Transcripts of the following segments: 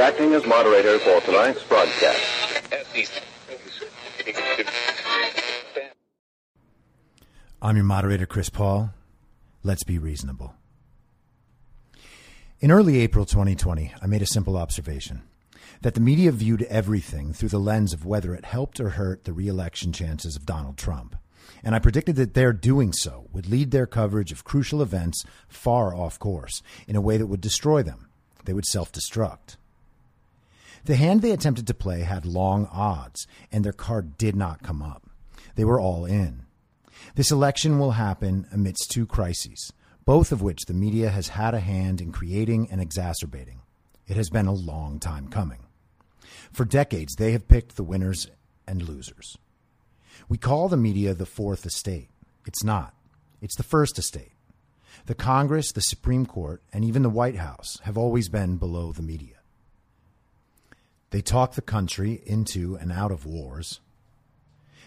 Acting as moderator for tonight's broadcast. I'm your moderator, Chris Paul. Let's be reasonable. In early April 2020, I made a simple observation that the media viewed everything through the lens of whether it helped or hurt the reelection chances of Donald Trump. And I predicted that their doing so would lead their coverage of crucial events far off course in a way that would destroy them. They would self destruct. The hand they attempted to play had long odds, and their card did not come up. They were all in. This election will happen amidst two crises, both of which the media has had a hand in creating and exacerbating. It has been a long time coming. For decades, they have picked the winners and losers. We call the media the fourth estate. It's not, it's the first estate. The Congress, the Supreme Court, and even the White House have always been below the media. They talk the country into and out of wars.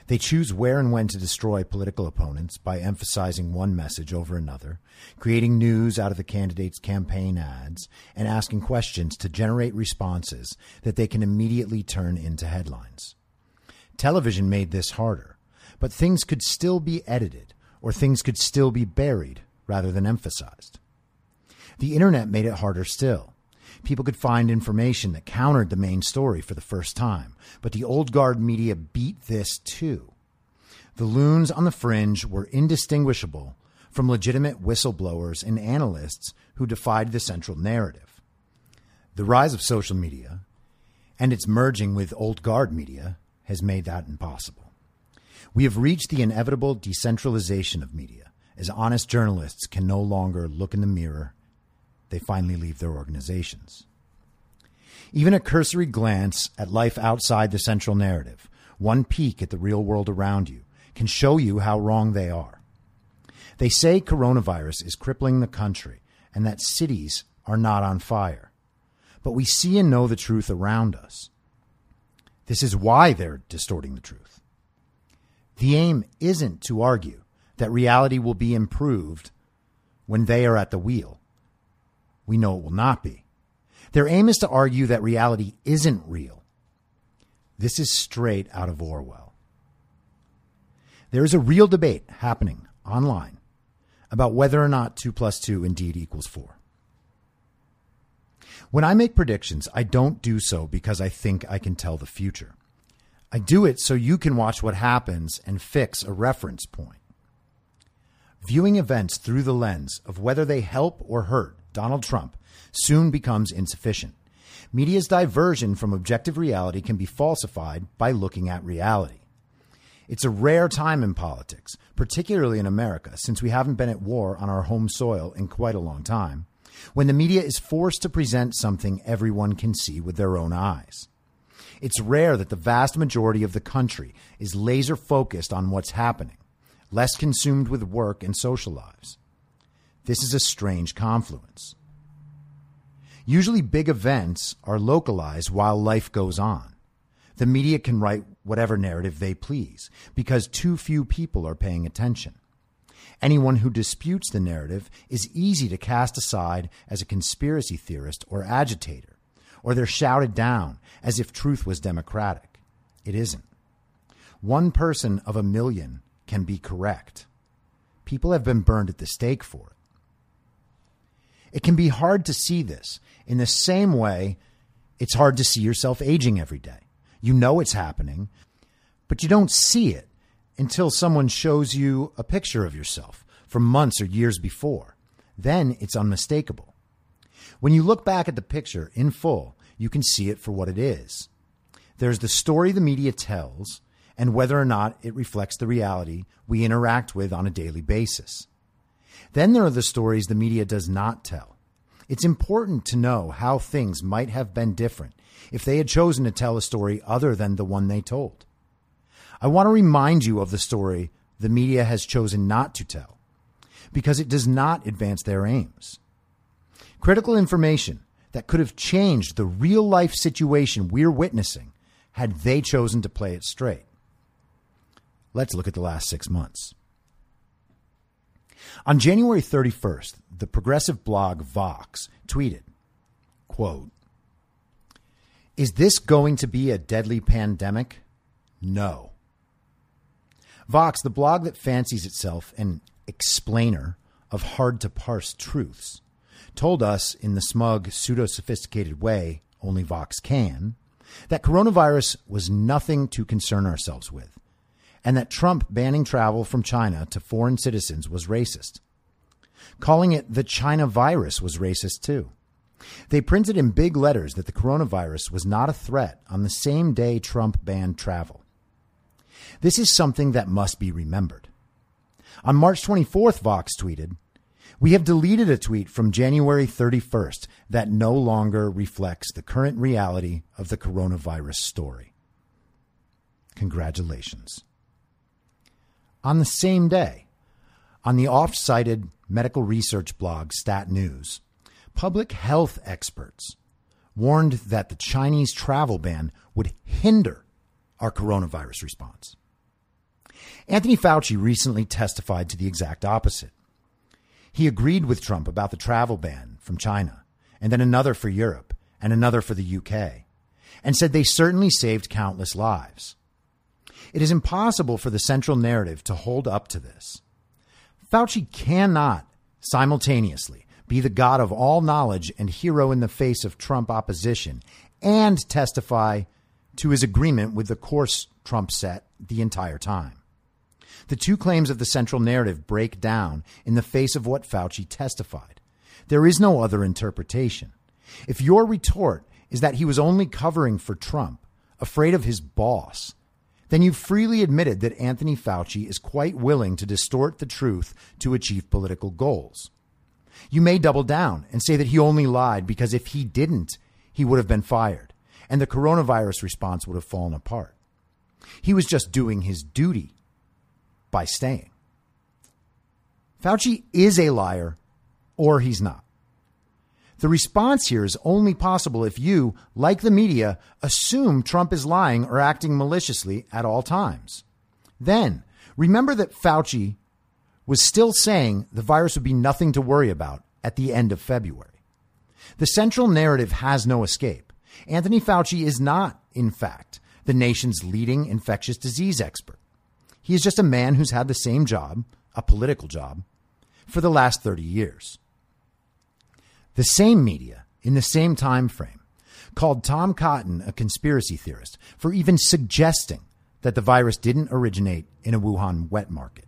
They choose where and when to destroy political opponents by emphasizing one message over another, creating news out of the candidates' campaign ads, and asking questions to generate responses that they can immediately turn into headlines. Television made this harder, but things could still be edited or things could still be buried rather than emphasized. The internet made it harder still people could find information that countered the main story for the first time. But the old guard media beat this too. The loons on the fringe were indistinguishable from legitimate whistleblowers and analysts who defied the central narrative. The rise of social media and its merging with old guard media has made that impossible. We have reached the inevitable decentralization of media, as honest journalists can no longer look in the mirror they finally leave their organizations. Even a cursory glance at life outside the central narrative, one peek at the real world around you, can show you how wrong they are. They say coronavirus is crippling the country and that cities are not on fire. But we see and know the truth around us. This is why they're distorting the truth. The aim isn't to argue that reality will be improved when they are at the wheel we know it will not be. Their aim is to argue that reality isn't real. This is straight out of Orwell. There is a real debate happening online about whether or not 2 plus 2 indeed equals 4. When I make predictions, I don't do so because I think I can tell the future. I do it so you can watch what happens and fix a reference point. Viewing events through the lens of whether they help or hurt Donald Trump, soon becomes insufficient. Media's diversion from objective reality can be falsified by looking at reality. It's a rare time in politics, particularly in America, since we haven't been at war on our home soil in quite a long time, when the media is forced to present something everyone can see with their own eyes. It's rare that the vast majority of the country is laser focused on what's happening, less consumed with work and social lives. This is a strange confluence. Usually, big events are localized while life goes on. The media can write whatever narrative they please because too few people are paying attention. Anyone who disputes the narrative is easy to cast aside as a conspiracy theorist or agitator, or they're shouted down as if truth was democratic. It isn't. One person of a million can be correct. People have been burned at the stake for it. It can be hard to see this in the same way it's hard to see yourself aging every day. You know it's happening, but you don't see it until someone shows you a picture of yourself from months or years before. Then it's unmistakable. When you look back at the picture in full, you can see it for what it is. There's the story the media tells and whether or not it reflects the reality we interact with on a daily basis. Then there are the stories the media does not tell. It's important to know how things might have been different if they had chosen to tell a story other than the one they told. I want to remind you of the story the media has chosen not to tell. because it does not advance their aims. Critical information that could have changed the real life situation we're witnessing had they chosen to play it straight. Let's look at the last six months. On January 31st, the progressive blog Vox tweeted, quote, Is this going to be a deadly pandemic? No. Vox, the blog that fancies itself an explainer of hard to parse truths, told us in the smug, pseudo sophisticated way only Vox can that coronavirus was nothing to concern ourselves with, and that Trump banning travel from China to foreign citizens was racist. Calling it the China virus was racist too. They printed in big letters that the coronavirus was not a threat on the same day Trump banned travel. This is something that must be remembered. On March 24th, Vox tweeted, we have deleted a tweet from January 31st that no longer reflects the current reality of the coronavirus story. Congratulations. On the same day, on the oft cited medical research blog Stat News, public health experts warned that the Chinese travel ban would hinder our coronavirus response. Anthony Fauci recently testified to the exact opposite. He agreed with Trump about the travel ban from China, and then another for Europe, and another for the UK, and said they certainly saved countless lives. It is impossible for the central narrative to hold up to this. Fauci cannot simultaneously be the God of all knowledge and hero in the face of Trump opposition and testify to his agreement with the course Trump set the entire time. The two claims of the central narrative break down in the face of what Fauci testified. There is no other interpretation. If your retort is that he was only covering for Trump, afraid of his boss, then you've freely admitted that Anthony Fauci is quite willing to distort the truth to achieve political goals. You may double down and say that he only lied because if he didn't, he would have been fired and the coronavirus response would have fallen apart. He was just doing his duty by staying. Fauci is a liar or he's not. The response here is only possible if you, like the media, assume Trump is lying or acting maliciously at all times. Then, remember that Fauci was still saying the virus would be nothing to worry about at the end of February. The central narrative has no escape. Anthony Fauci is not, in fact, the nation's leading infectious disease expert. He is just a man who's had the same job, a political job, for the last 30 years. The same media, in the same time frame, called Tom Cotton a conspiracy theorist for even suggesting that the virus didn't originate in a Wuhan wet market.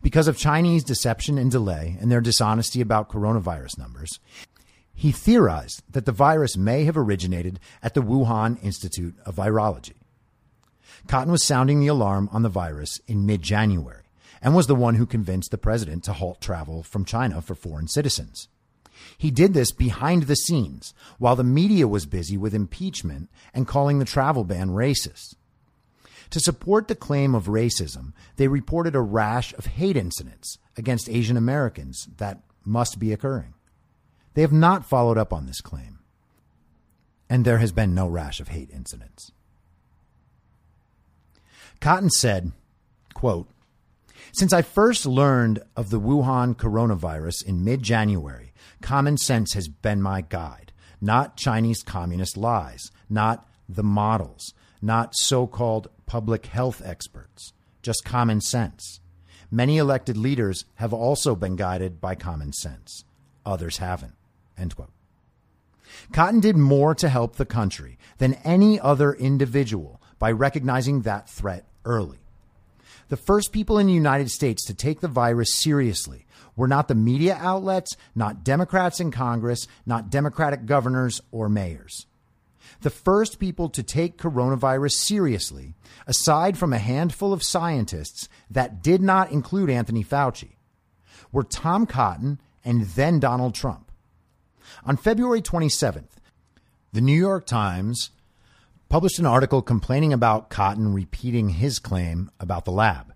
Because of Chinese deception and delay and their dishonesty about coronavirus numbers, he theorized that the virus may have originated at the Wuhan Institute of Virology. Cotton was sounding the alarm on the virus in mid January and was the one who convinced the president to halt travel from China for foreign citizens. He did this behind the scenes while the media was busy with impeachment and calling the travel ban racist. To support the claim of racism, they reported a rash of hate incidents against Asian Americans that must be occurring. They have not followed up on this claim, and there has been no rash of hate incidents. Cotton said, quote, Since I first learned of the Wuhan coronavirus in mid January, Common sense has been my guide, not Chinese communist lies, not the models, not so called public health experts, just common sense. Many elected leaders have also been guided by common sense. Others haven't. Cotton did more to help the country than any other individual by recognizing that threat early. The first people in the United States to take the virus seriously were not the media outlets, not Democrats in Congress, not Democratic governors or mayors. The first people to take coronavirus seriously, aside from a handful of scientists that did not include Anthony Fauci, were Tom Cotton and then Donald Trump. On February 27th, the New York Times published an article complaining about Cotton repeating his claim about the lab.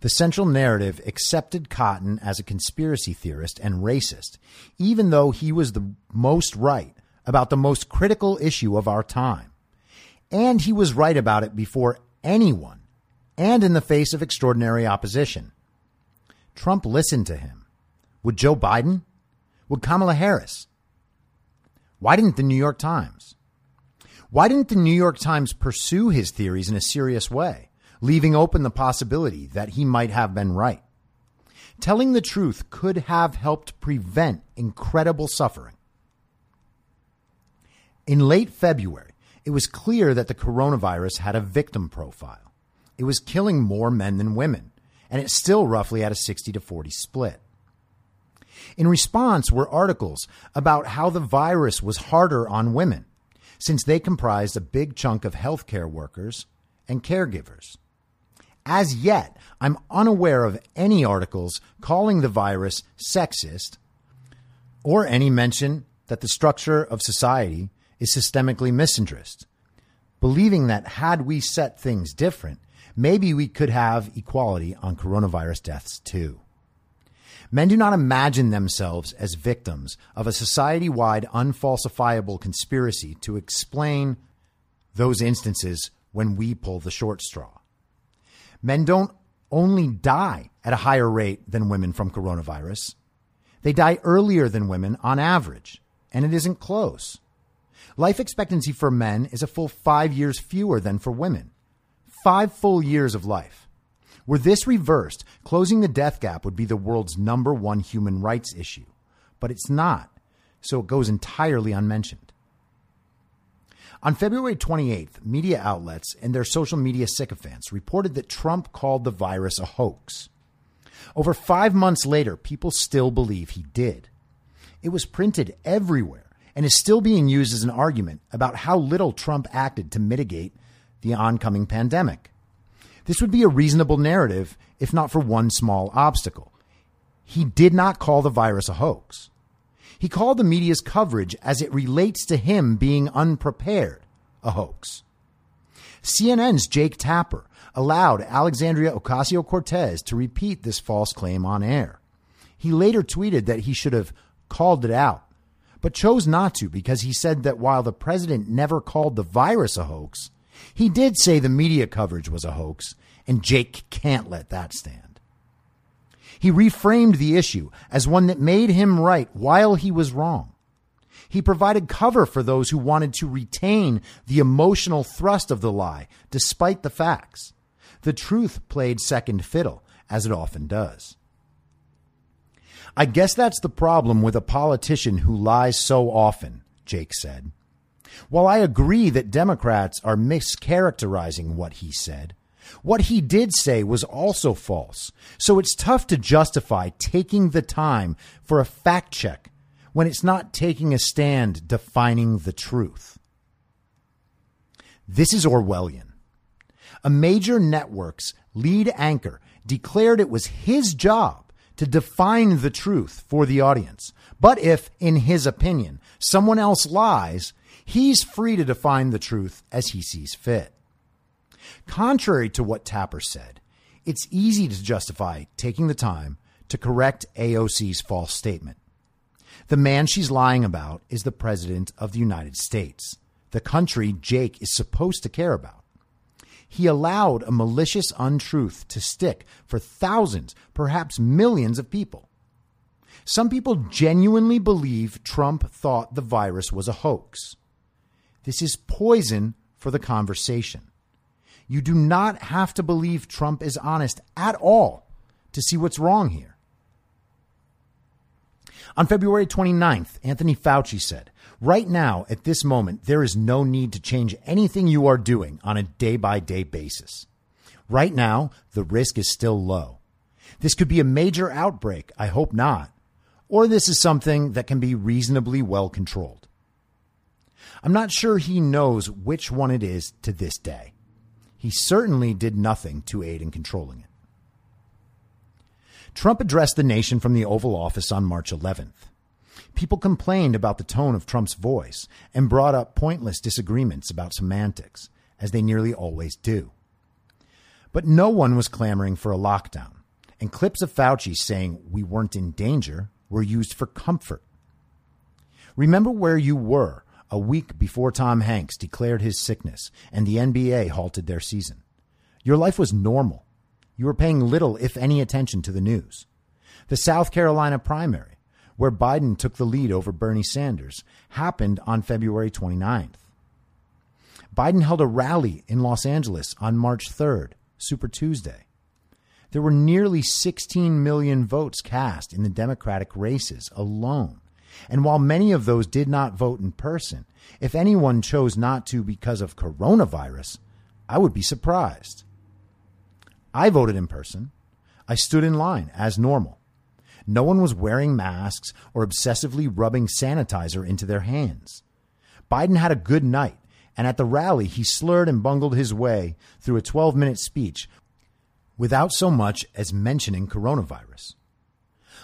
The central narrative accepted Cotton as a conspiracy theorist and racist, even though he was the most right about the most critical issue of our time. And he was right about it before anyone and in the face of extraordinary opposition. Trump listened to him. Would Joe Biden? Would Kamala Harris? Why didn't the New York Times? Why didn't the New York Times pursue his theories in a serious way, leaving open the possibility that he might have been right? Telling the truth could have helped prevent incredible suffering. In late February, it was clear that the coronavirus had a victim profile. It was killing more men than women, and it still roughly had a 60 to 40 split. In response were articles about how the virus was harder on women, since they comprised a big chunk of healthcare workers and caregivers. As yet, I'm unaware of any articles calling the virus sexist or any mention that the structure of society is systemically misandrist, believing that had we set things different, maybe we could have equality on coronavirus deaths too. Men do not imagine themselves as victims of a society wide unfalsifiable conspiracy to explain those instances when we pull the short straw. Men don't only die at a higher rate than women from coronavirus, they die earlier than women on average, and it isn't close. Life expectancy for men is a full five years fewer than for women. Five full years of life. Were this reversed, closing the death gap would be the world's number one human rights issue. But it's not, so it goes entirely unmentioned. On February 28th, media outlets and their social media sycophants reported that Trump called the virus a hoax. Over five months later, people still believe he did. It was printed everywhere and is still being used as an argument about how little Trump acted to mitigate the oncoming pandemic. This would be a reasonable narrative if not for one small obstacle. He did not call the virus a hoax. He called the media's coverage as it relates to him being unprepared a hoax. CNN's Jake Tapper allowed Alexandria Ocasio Cortez to repeat this false claim on air. He later tweeted that he should have called it out, but chose not to because he said that while the president never called the virus a hoax, he did say the media coverage was a hoax, and Jake can't let that stand. He reframed the issue as one that made him right while he was wrong. He provided cover for those who wanted to retain the emotional thrust of the lie despite the facts. The truth played second fiddle, as it often does. I guess that's the problem with a politician who lies so often, Jake said. While I agree that Democrats are mischaracterizing what he said, what he did say was also false. So it's tough to justify taking the time for a fact check when it's not taking a stand defining the truth. This is Orwellian. A major network's lead anchor declared it was his job to define the truth for the audience. But if, in his opinion, someone else lies, he's free to define the truth as he sees fit. Contrary to what Tapper said, it's easy to justify taking the time to correct AOC's false statement. The man she's lying about is the President of the United States, the country Jake is supposed to care about. He allowed a malicious untruth to stick for thousands, perhaps millions of people. Some people genuinely believe Trump thought the virus was a hoax. This is poison for the conversation. You do not have to believe Trump is honest at all to see what's wrong here. On February 29th, Anthony Fauci said, Right now, at this moment, there is no need to change anything you are doing on a day by day basis. Right now, the risk is still low. This could be a major outbreak. I hope not. Or this is something that can be reasonably well controlled. I'm not sure he knows which one it is to this day. He certainly did nothing to aid in controlling it. Trump addressed the nation from the Oval Office on March 11th. People complained about the tone of Trump's voice and brought up pointless disagreements about semantics, as they nearly always do. But no one was clamoring for a lockdown, and clips of Fauci saying we weren't in danger were used for comfort. Remember where you were a week before Tom Hanks declared his sickness and the NBA halted their season. Your life was normal. You were paying little, if any, attention to the news. The South Carolina primary, where Biden took the lead over Bernie Sanders, happened on February 29th. Biden held a rally in Los Angeles on March 3rd, Super Tuesday. There were nearly 16 million votes cast in the Democratic races alone. And while many of those did not vote in person, if anyone chose not to because of coronavirus, I would be surprised. I voted in person. I stood in line as normal. No one was wearing masks or obsessively rubbing sanitizer into their hands. Biden had a good night, and at the rally, he slurred and bungled his way through a 12 minute speech without so much as mentioning coronavirus.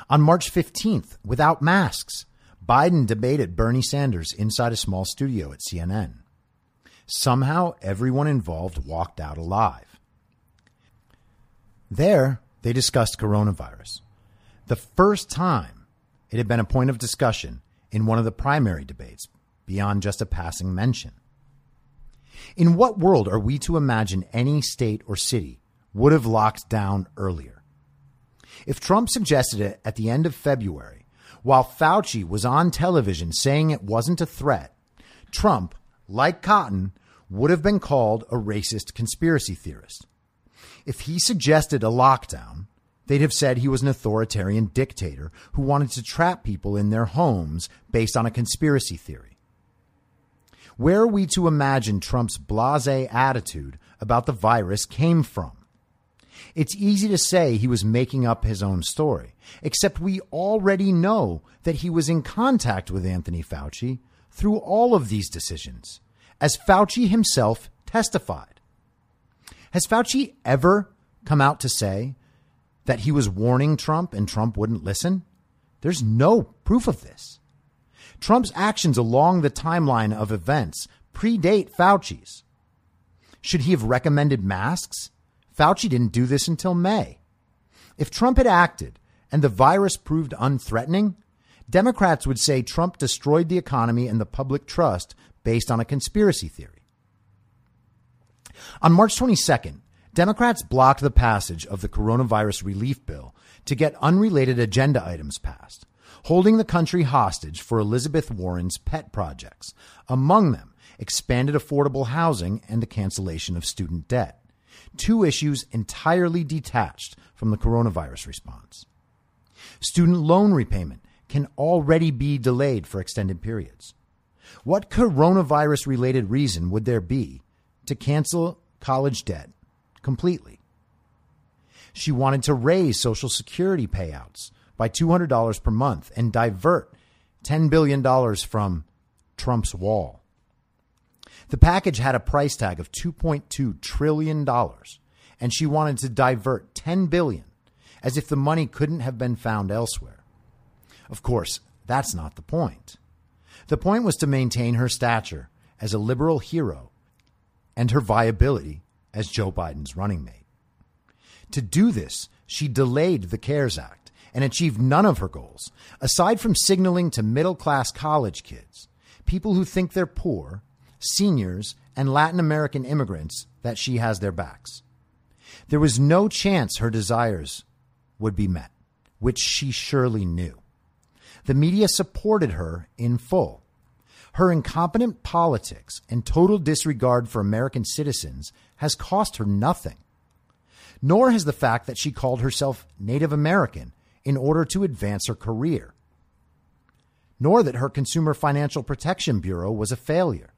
On March 15th, without masks, Biden debated Bernie Sanders inside a small studio at CNN. Somehow, everyone involved walked out alive. There, they discussed coronavirus. The first time it had been a point of discussion in one of the primary debates, beyond just a passing mention. In what world are we to imagine any state or city would have locked down earlier? If Trump suggested it at the end of February, while Fauci was on television saying it wasn't a threat, Trump, like Cotton, would have been called a racist conspiracy theorist. If he suggested a lockdown, they'd have said he was an authoritarian dictator who wanted to trap people in their homes based on a conspiracy theory. Where are we to imagine Trump's blase attitude about the virus came from? It's easy to say he was making up his own story, except we already know that he was in contact with Anthony Fauci through all of these decisions, as Fauci himself testified. Has Fauci ever come out to say that he was warning Trump and Trump wouldn't listen? There's no proof of this. Trump's actions along the timeline of events predate Fauci's. Should he have recommended masks? Fauci didn't do this until May. If Trump had acted and the virus proved unthreatening, Democrats would say Trump destroyed the economy and the public trust based on a conspiracy theory. On March 22nd, Democrats blocked the passage of the coronavirus relief bill to get unrelated agenda items passed, holding the country hostage for Elizabeth Warren's pet projects, among them expanded affordable housing and the cancellation of student debt, two issues entirely detached from the coronavirus response. Student loan repayment can already be delayed for extended periods. What coronavirus related reason would there be to cancel college debt completely? She wanted to raise Social Security payouts by $200 per month and divert $10 billion from Trump's wall. The package had a price tag of $2.2 trillion, and she wanted to divert 10 billion as if the money couldn't have been found elsewhere. Of course, that's not the point. The point was to maintain her stature as a liberal hero and her viability as Joe Biden's running mate. To do this, she delayed the CARES Act and achieved none of her goals, aside from signaling to middle class college kids, people who think they're poor, seniors, and Latin American immigrants, that she has their backs. There was no chance her desires would be met, which she surely knew. The media supported her in full. Her incompetent politics and total disregard for American citizens has cost her nothing. Nor has the fact that she called herself Native American in order to advance her career. Nor that her Consumer Financial Protection Bureau was a failure.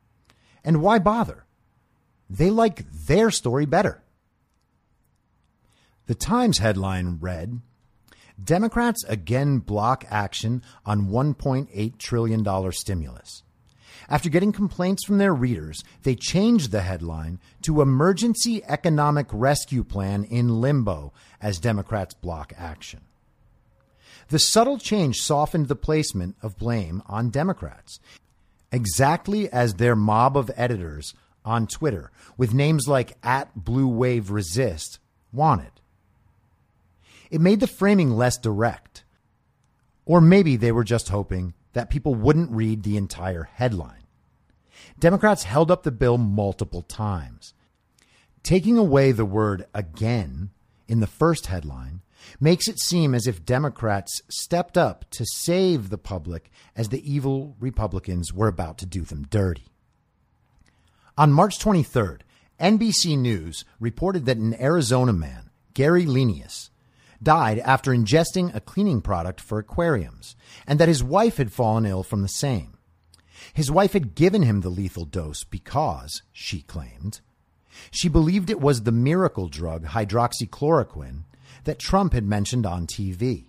And why bother? They like their story better. The Times headline read Democrats again block action on $1.8 trillion stimulus. After getting complaints from their readers, they changed the headline to Emergency Economic Rescue Plan in Limbo as Democrats block action. The subtle change softened the placement of blame on Democrats, exactly as their mob of editors on Twitter, with names like at Blue Wave Resist, wanted. It made the framing less direct. Or maybe they were just hoping that people wouldn't read the entire headline. Democrats held up the bill multiple times. Taking away the word again in the first headline makes it seem as if Democrats stepped up to save the public as the evil Republicans were about to do them dirty. On March 23rd, NBC News reported that an Arizona man, Gary Lenius, died after ingesting a cleaning product for aquariums, and that his wife had fallen ill from the same. His wife had given him the lethal dose because, she claimed, she believed it was the miracle drug hydroxychloroquine that Trump had mentioned on TV.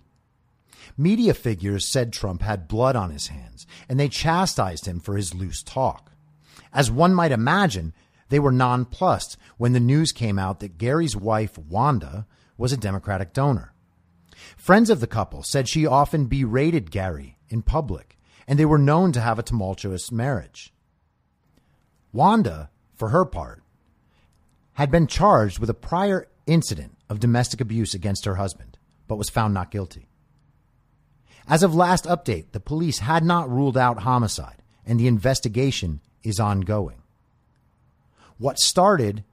Media figures said Trump had blood on his hands, and they chastised him for his loose talk. As one might imagine, they were nonplussed when the news came out that Gary's wife, Wanda, was a Democratic donor. Friends of the couple said she often berated Gary in public, and they were known to have a tumultuous marriage. Wanda, for her part, had been charged with a prior incident of domestic abuse against her husband, but was found not guilty. As of last update, the police had not ruled out homicide, and the investigation is ongoing. What started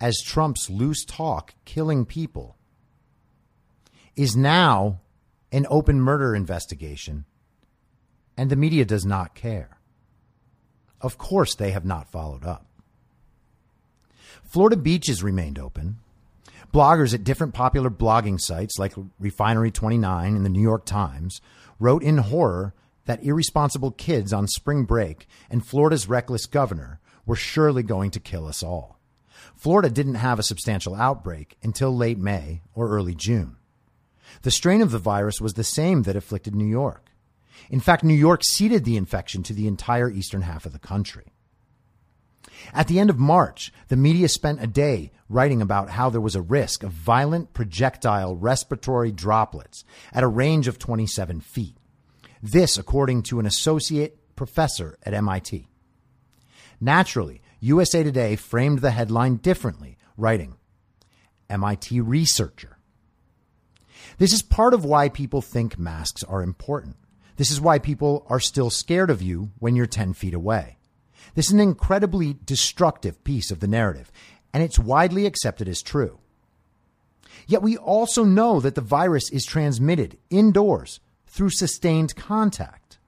as Trump's loose talk killing people is now an open murder investigation, and the media does not care. Of course, they have not followed up. Florida beaches remained open. Bloggers at different popular blogging sites like Refinery 29 and the New York Times wrote in horror that irresponsible kids on spring break and Florida's reckless governor were surely going to kill us all. Florida didn't have a substantial outbreak until late May or early June. The strain of the virus was the same that afflicted New York. In fact, New York seeded the infection to the entire eastern half of the country. At the end of March, the media spent a day writing about how there was a risk of violent projectile respiratory droplets at a range of 27 feet. This, according to an associate professor at MIT. Naturally, USA Today framed the headline differently, writing MIT researcher. This is part of why people think masks are important. This is why people are still scared of you when you're 10 feet away. This is an incredibly destructive piece of the narrative, and it's widely accepted as true. Yet we also know that the virus is transmitted indoors through sustained contact.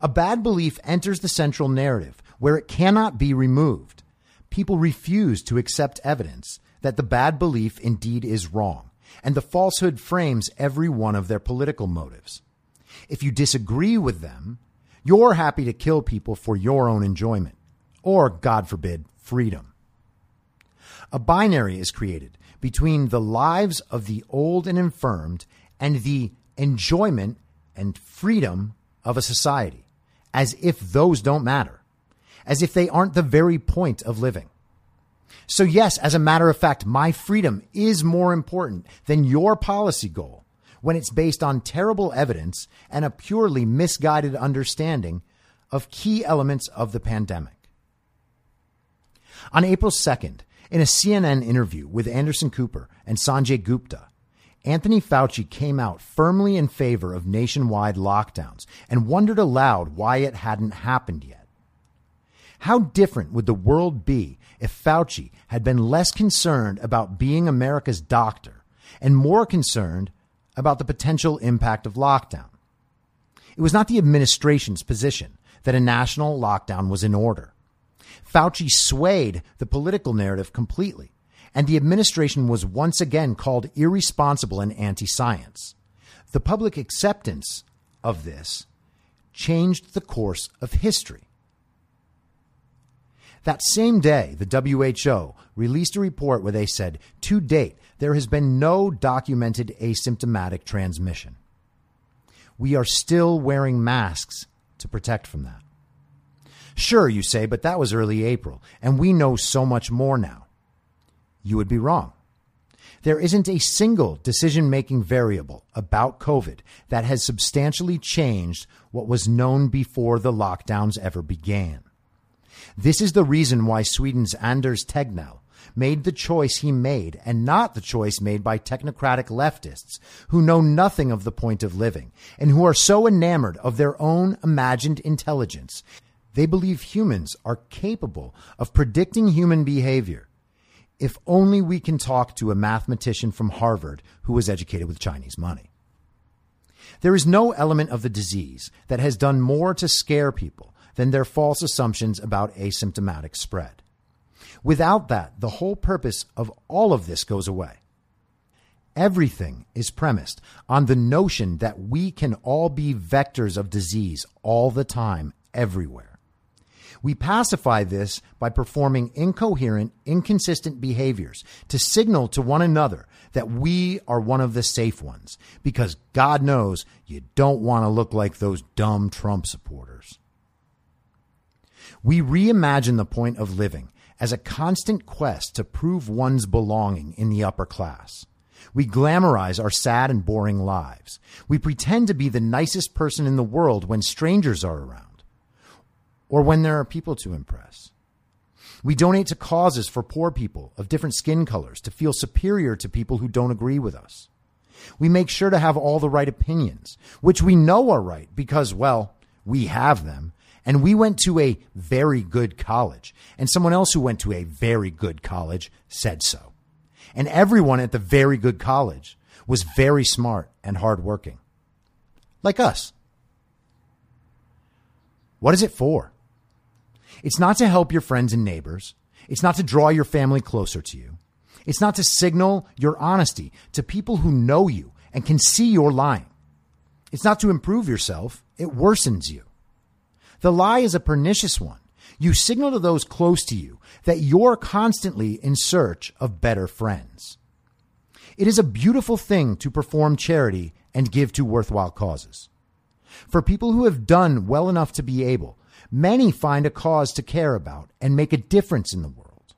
A bad belief enters the central narrative where it cannot be removed. People refuse to accept evidence that the bad belief indeed is wrong, and the falsehood frames every one of their political motives. If you disagree with them, you're happy to kill people for your own enjoyment, or, God forbid, freedom. A binary is created between the lives of the old and infirmed and the enjoyment and freedom of a society, as if those don't matter as if they aren't the very point of living. So, yes, as a matter of fact, my freedom is more important than your policy goal when it's based on terrible evidence and a purely misguided understanding of key elements of the pandemic. On April 2nd, in a CNN interview with Anderson Cooper and Sanjay Gupta, Anthony Fauci came out firmly in favor of nationwide lockdowns and wondered aloud why it hadn't happened yet. How different would the world be if Fauci had been less concerned about being America's doctor and more concerned about the potential impact of lockdown? It was not the administration's position that a national lockdown was in order. Fauci swayed the political narrative completely, and the administration was once again called irresponsible and anti science. The public acceptance of this changed the course of history. That same day, the WHO released a report where they said, to date, there has been no documented asymptomatic transmission. We are still wearing masks to protect from that. Sure, you say, but that was early April, and we know so much more now. You would be wrong. There isn't a single decision making variable about COVID that has substantially changed what was known before the lockdowns ever began. This is the reason why Sweden's Anders Tegnell made the choice he made and not the choice made by technocratic leftists who know nothing of the point of living and who are so enamored of their own imagined intelligence. They believe humans are capable of predicting human behavior. If only we can talk to a mathematician from Harvard who was educated with Chinese money. There is no element of the disease that has done more to scare people than their false assumptions about asymptomatic spread. Without that, the whole purpose of all of this goes away. Everything is premised on the notion that we can all be vectors of disease all the time, everywhere. We pacify this by performing incoherent, inconsistent behaviors to signal to one another that we are one of the safe ones, because God knows you don't want to look like those dumb Trump supporters. We reimagine the point of living as a constant quest to prove one's belonging in the upper class. We glamorize our sad and boring lives. We pretend to be the nicest person in the world when strangers are around or when there are people to impress. We donate to causes for poor people of different skin colors to feel superior to people who don't agree with us. We make sure to have all the right opinions, which we know are right because, well, we have them and we went to a very good college, and someone else who went to a very good college said so. And everyone at the very good college was very smart and hardworking. Like us. What is it for? It's not to help your friends and neighbors. It's not to draw your family closer to you. It's not to signal your honesty to people who know you and can see you're lying. It's not to improve yourself. It worsens you. The lie is a pernicious one. You signal to those close to you that you're constantly in search of better friends. It is a beautiful thing to perform charity and give to worthwhile causes. For people who have done well enough to be able, many find a cause to care about and make a difference in the world.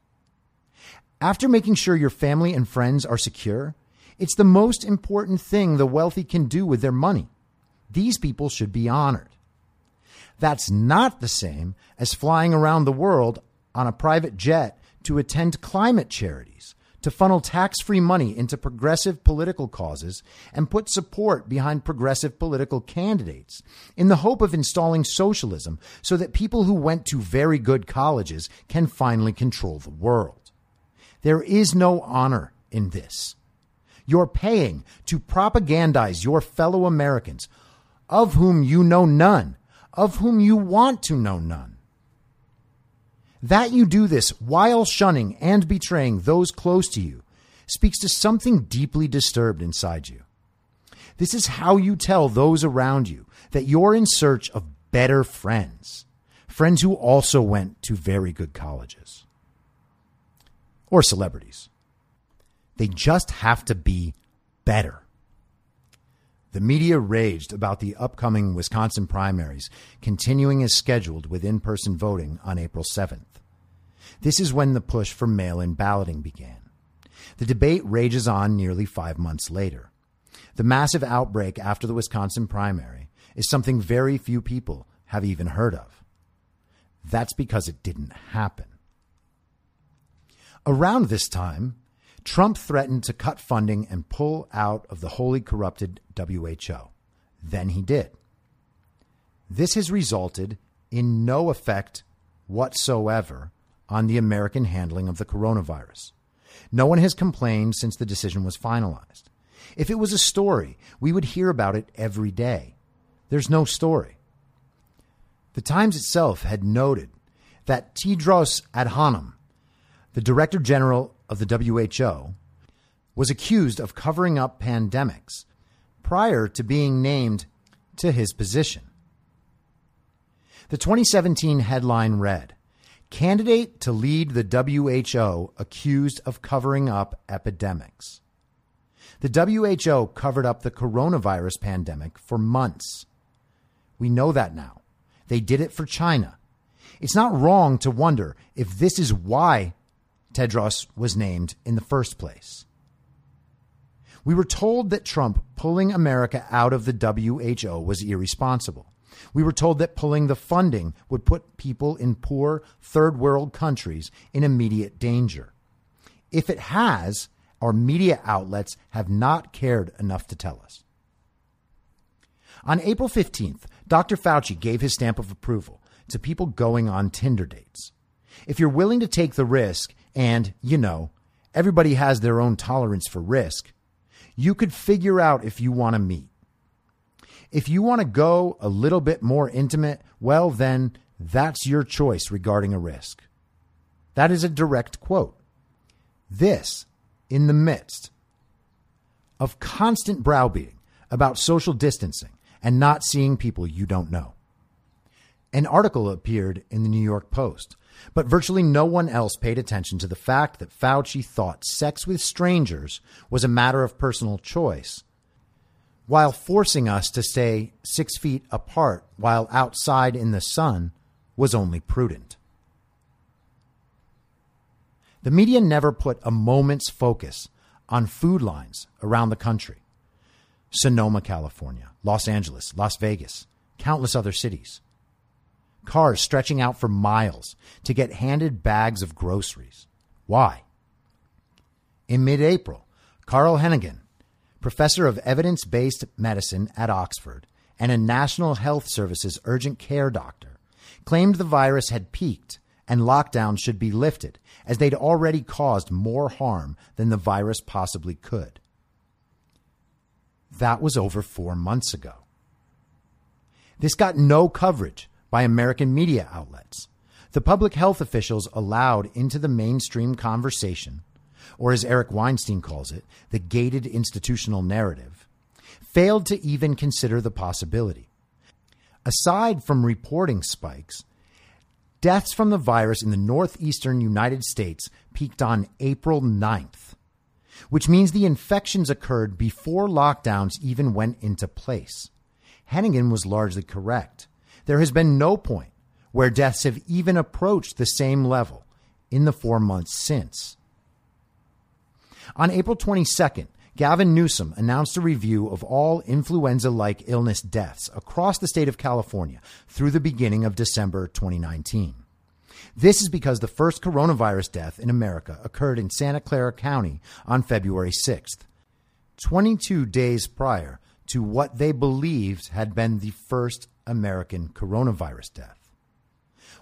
After making sure your family and friends are secure, it's the most important thing the wealthy can do with their money. These people should be honored. That's not the same as flying around the world on a private jet to attend climate charities, to funnel tax free money into progressive political causes and put support behind progressive political candidates in the hope of installing socialism so that people who went to very good colleges can finally control the world. There is no honor in this. You're paying to propagandize your fellow Americans, of whom you know none, of whom you want to know none. That you do this while shunning and betraying those close to you speaks to something deeply disturbed inside you. This is how you tell those around you that you're in search of better friends, friends who also went to very good colleges or celebrities. They just have to be better. The media raged about the upcoming Wisconsin primaries, continuing as scheduled with in person voting on April 7th. This is when the push for mail in balloting began. The debate rages on nearly five months later. The massive outbreak after the Wisconsin primary is something very few people have even heard of. That's because it didn't happen. Around this time, Trump threatened to cut funding and pull out of the wholly corrupted WHO. Then he did. This has resulted in no effect whatsoever on the American handling of the coronavirus. No one has complained since the decision was finalized. If it was a story, we would hear about it every day. There's no story. The Times itself had noted that Tedros Adhanom, the Director General of the WHO, was accused of covering up pandemics prior to being named to his position. The 2017 headline read Candidate to lead the WHO accused of covering up epidemics. The WHO covered up the coronavirus pandemic for months. We know that now. They did it for China. It's not wrong to wonder if this is why Tedros was named in the first place. We were told that Trump pulling America out of the WHO was irresponsible. We were told that pulling the funding would put people in poor third world countries in immediate danger. If it has, our media outlets have not cared enough to tell us. On April 15th, Dr. Fauci gave his stamp of approval to people going on Tinder dates. If you're willing to take the risk, and, you know, everybody has their own tolerance for risk, you could figure out if you want to meet. If you want to go a little bit more intimate, well, then that's your choice regarding a risk. That is a direct quote. This in the midst of constant browbeating about social distancing and not seeing people you don't know. An article appeared in the New York Post, but virtually no one else paid attention to the fact that Fauci thought sex with strangers was a matter of personal choice, while forcing us to stay six feet apart while outside in the sun was only prudent. The media never put a moment's focus on food lines around the country. Sonoma, California, Los Angeles, Las Vegas, countless other cities. Cars stretching out for miles to get handed bags of groceries. Why? In mid April, Carl Heneghan, professor of evidence based medicine at Oxford and a National Health Services urgent care doctor, claimed the virus had peaked and lockdowns should be lifted, as they'd already caused more harm than the virus possibly could. That was over four months ago. This got no coverage by American media outlets. The public health officials allowed into the mainstream conversation, or as Eric Weinstein calls it, the gated institutional narrative, failed to even consider the possibility. Aside from reporting spikes, deaths from the virus in the northeastern United States peaked on April 9th, which means the infections occurred before lockdowns even went into place. Heneghan was largely correct. There has been no point where deaths have even approached the same level in the four months since. On April 22nd, Gavin Newsom announced a review of all influenza like illness deaths across the state of California through the beginning of December 2019. This is because the first coronavirus death in America occurred in Santa Clara County on February 6th, 22 days prior to what they believed had been the first American coronavirus death.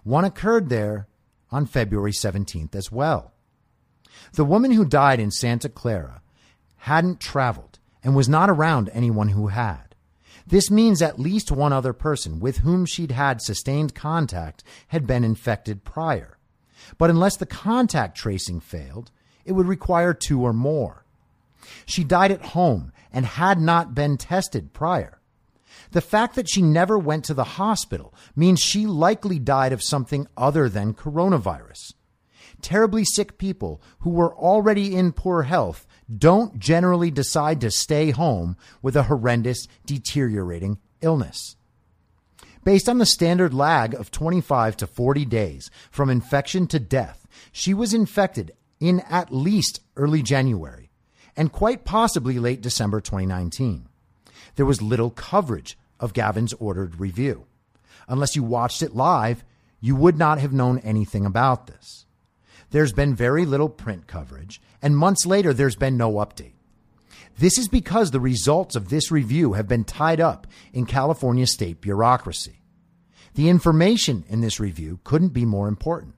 One occurred there on February 17th as well. The woman who died in Santa Clara hadn't traveled and was not around anyone who had. This means at least one other person with whom she'd had sustained contact had been infected prior. But unless the contact tracing failed, it would require two or more. She died at home and had not been tested prior. The fact that she never went to the hospital means she likely died of something other than coronavirus. Terribly sick people who were already in poor health don't generally decide to stay home with a horrendous, deteriorating illness. Based on the standard lag of 25 to 40 days from infection to death, she was infected in at least early January and quite possibly late December 2019. There was little coverage of Gavin's ordered review. Unless you watched it live, you would not have known anything about this there's been very little print coverage, and months later, there's been no update. This is because the results of this review have been tied up in California state bureaucracy. The information in this review couldn't be more important.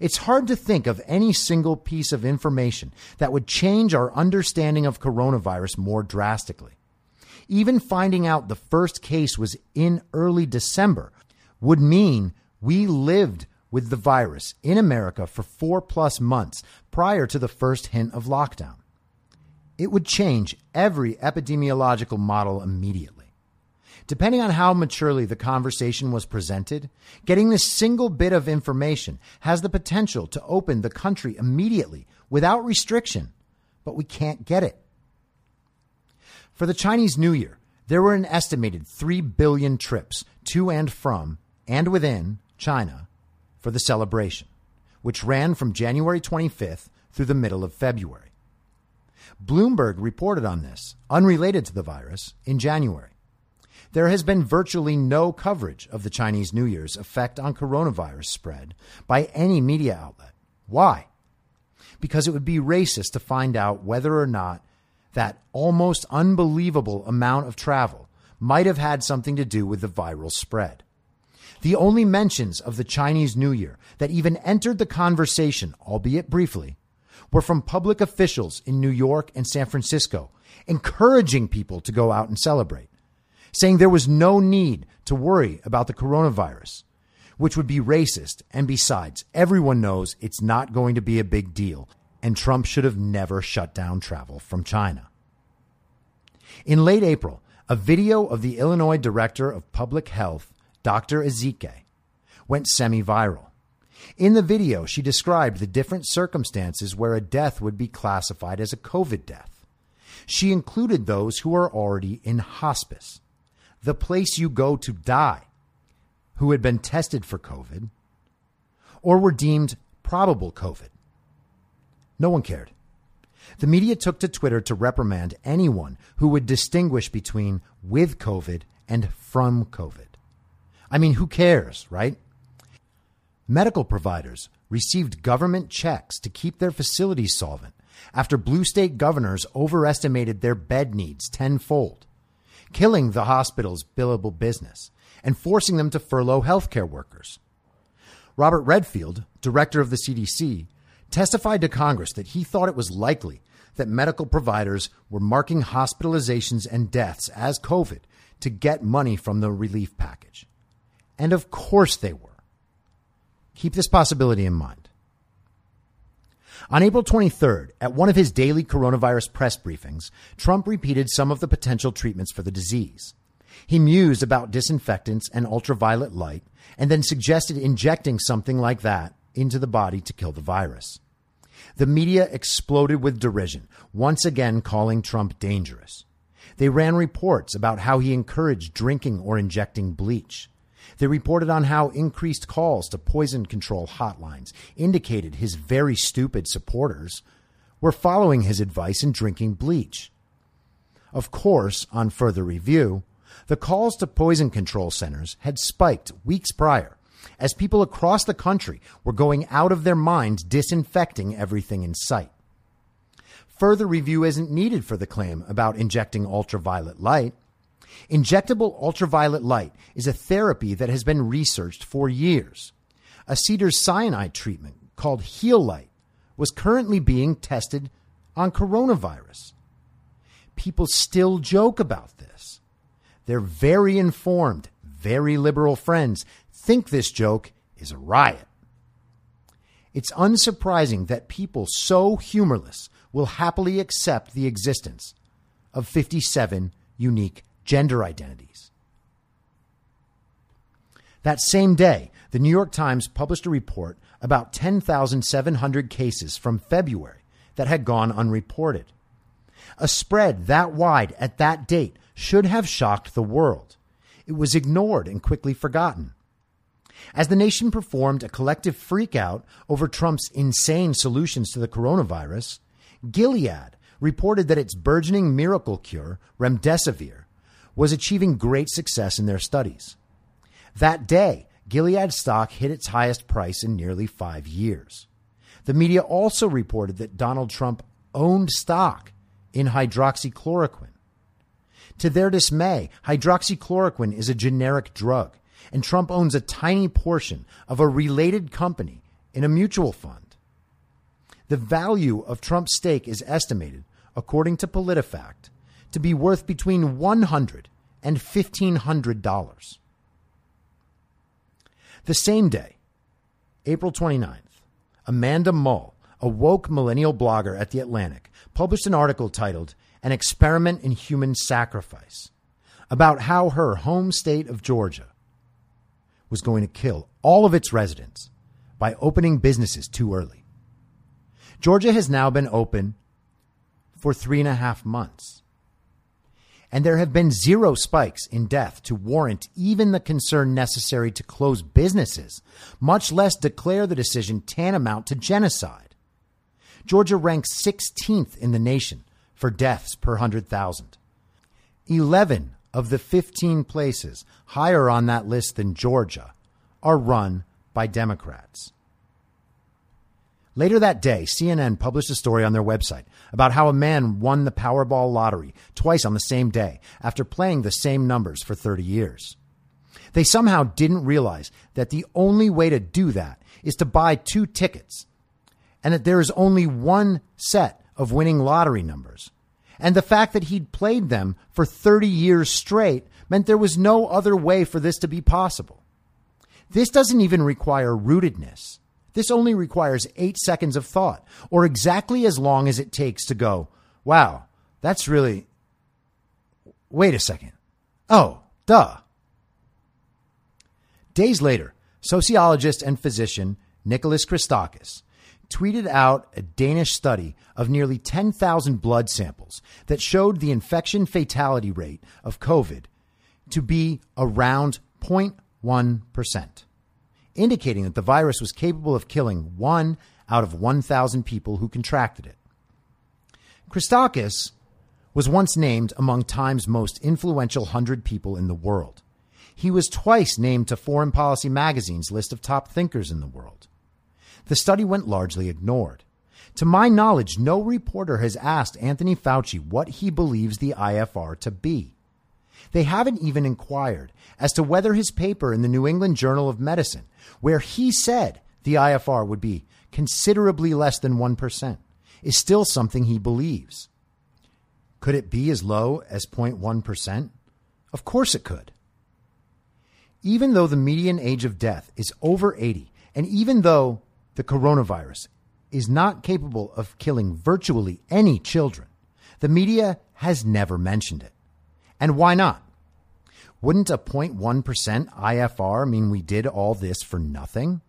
It's hard to think of any single piece of information that would change our understanding of coronavirus more drastically. Even finding out the first case was in early December would mean we lived with the virus in America for four plus months prior to the first hint of lockdown. It would change every epidemiological model immediately. Depending on how maturely the conversation was presented, getting this single bit of information has the potential to open the country immediately without restriction, but we can't get it. For the Chinese New Year, there were an estimated 3 billion trips to and from and within China for the celebration, which ran from January 25th through the middle of February. Bloomberg reported on this, unrelated to the virus, in January. There has been virtually no coverage of the Chinese New Year's effect on coronavirus spread by any media outlet. Why? because it would be racist to find out whether or not that almost unbelievable amount of travel might have had something to do with the viral spread. The only mentions of the Chinese New Year that even entered the conversation, albeit briefly, were from public officials in New York and San Francisco, encouraging people to go out and celebrate, saying there was no need to worry about the coronavirus, which would be racist. And besides, everyone knows it's not going to be a big deal, and Trump should have never shut down travel from China. In late April, a video of the Illinois Director of Public Health, Dr. Ezike, went semi viral. In the video, she described the different circumstances where a death would be classified as a COVID death. She included those who are already in hospice, the place you go to die, who had been tested for COVID, or were deemed probable COVID. No one cared. The media took to Twitter to reprimand anyone who would distinguish between with COVID and from COVID. I mean, who cares, right? Medical providers received government checks to keep their facilities solvent after blue state governors overestimated their bed needs tenfold, killing the hospital's billable business and forcing them to furlough healthcare workers. Robert Redfield, director of the CDC, testified to Congress that he thought it was likely that medical providers were marking hospitalizations and deaths as COVID to get money from the relief package. And of course they were. Keep this possibility in mind. On April 23rd, at one of his daily coronavirus press briefings, Trump repeated some of the potential treatments for the disease. He mused about disinfectants and ultraviolet light and then suggested injecting something like that into the body to kill the virus. The media exploded with derision, once again calling Trump dangerous. They ran reports about how he encouraged drinking or injecting bleach. They reported on how increased calls to poison control hotlines indicated his very stupid supporters were following his advice and drinking bleach. Of course, on further review, the calls to poison control centers had spiked weeks prior as people across the country were going out of their minds disinfecting everything in sight. Further review isn't needed for the claim about injecting ultraviolet light. Injectable ultraviolet light is a therapy that has been researched for years. A cyanide treatment called Healight was currently being tested on coronavirus. People still joke about this. They're very informed, very liberal friends think this joke is a riot. It's unsurprising that people so humorless will happily accept the existence of 57 unique gender identities. That same day, the New York Times published a report about 10,700 cases from February that had gone unreported. A spread that wide at that date should have shocked the world. It was ignored and quickly forgotten. As the nation performed a collective freakout over Trump's insane solutions to the coronavirus, Gilead reported that its burgeoning miracle cure, remdesivir, was achieving great success in their studies. That day, Gilead stock hit its highest price in nearly five years. The media also reported that Donald Trump owned stock in hydroxychloroquine. To their dismay, hydroxychloroquine is a generic drug, and Trump owns a tiny portion of a related company in a mutual fund. The value of Trump's stake is estimated, according to PolitiFact, to be worth between $100 and $1,500. The same day, April 29th, Amanda Mull, a woke millennial blogger at The Atlantic, published an article titled An Experiment in Human Sacrifice about how her home state of Georgia was going to kill all of its residents by opening businesses too early. Georgia has now been open for three and a half months. And there have been zero spikes in death to warrant even the concern necessary to close businesses, much less declare the decision tantamount to genocide. Georgia ranks 16th in the nation for deaths per 100,000. 11 of the 15 places higher on that list than Georgia are run by Democrats. Later that day, CNN published a story on their website about how a man won the Powerball lottery twice on the same day after playing the same numbers for 30 years. They somehow didn't realize that the only way to do that is to buy two tickets and that there is only one set of winning lottery numbers. And the fact that he'd played them for 30 years straight meant there was no other way for this to be possible. This doesn't even require rootedness. This only requires eight seconds of thought, or exactly as long as it takes to go, wow, that's really. Wait a second. Oh, duh. Days later, sociologist and physician Nicholas Christakis tweeted out a Danish study of nearly 10,000 blood samples that showed the infection fatality rate of COVID to be around 0.1% indicating that the virus was capable of killing one out of 1,000 people who contracted it. Christakis was once named among Time's most influential 100 people in the world. He was twice named to Foreign Policy magazine's list of top thinkers in the world. The study went largely ignored. To my knowledge, no reporter has asked Anthony Fauci what he believes the IFR to be. They haven't even inquired as to whether his paper in the New England Journal of Medicine, where he said the IFR would be considerably less than 1%, is still something he believes. Could it be as low as 0.1%? Of course it could. Even though the median age of death is over 80, and even though the coronavirus is not capable of killing virtually any children, the media has never mentioned it. And why not? Wouldn't a 0.1% IFR mean we did all this for nothing?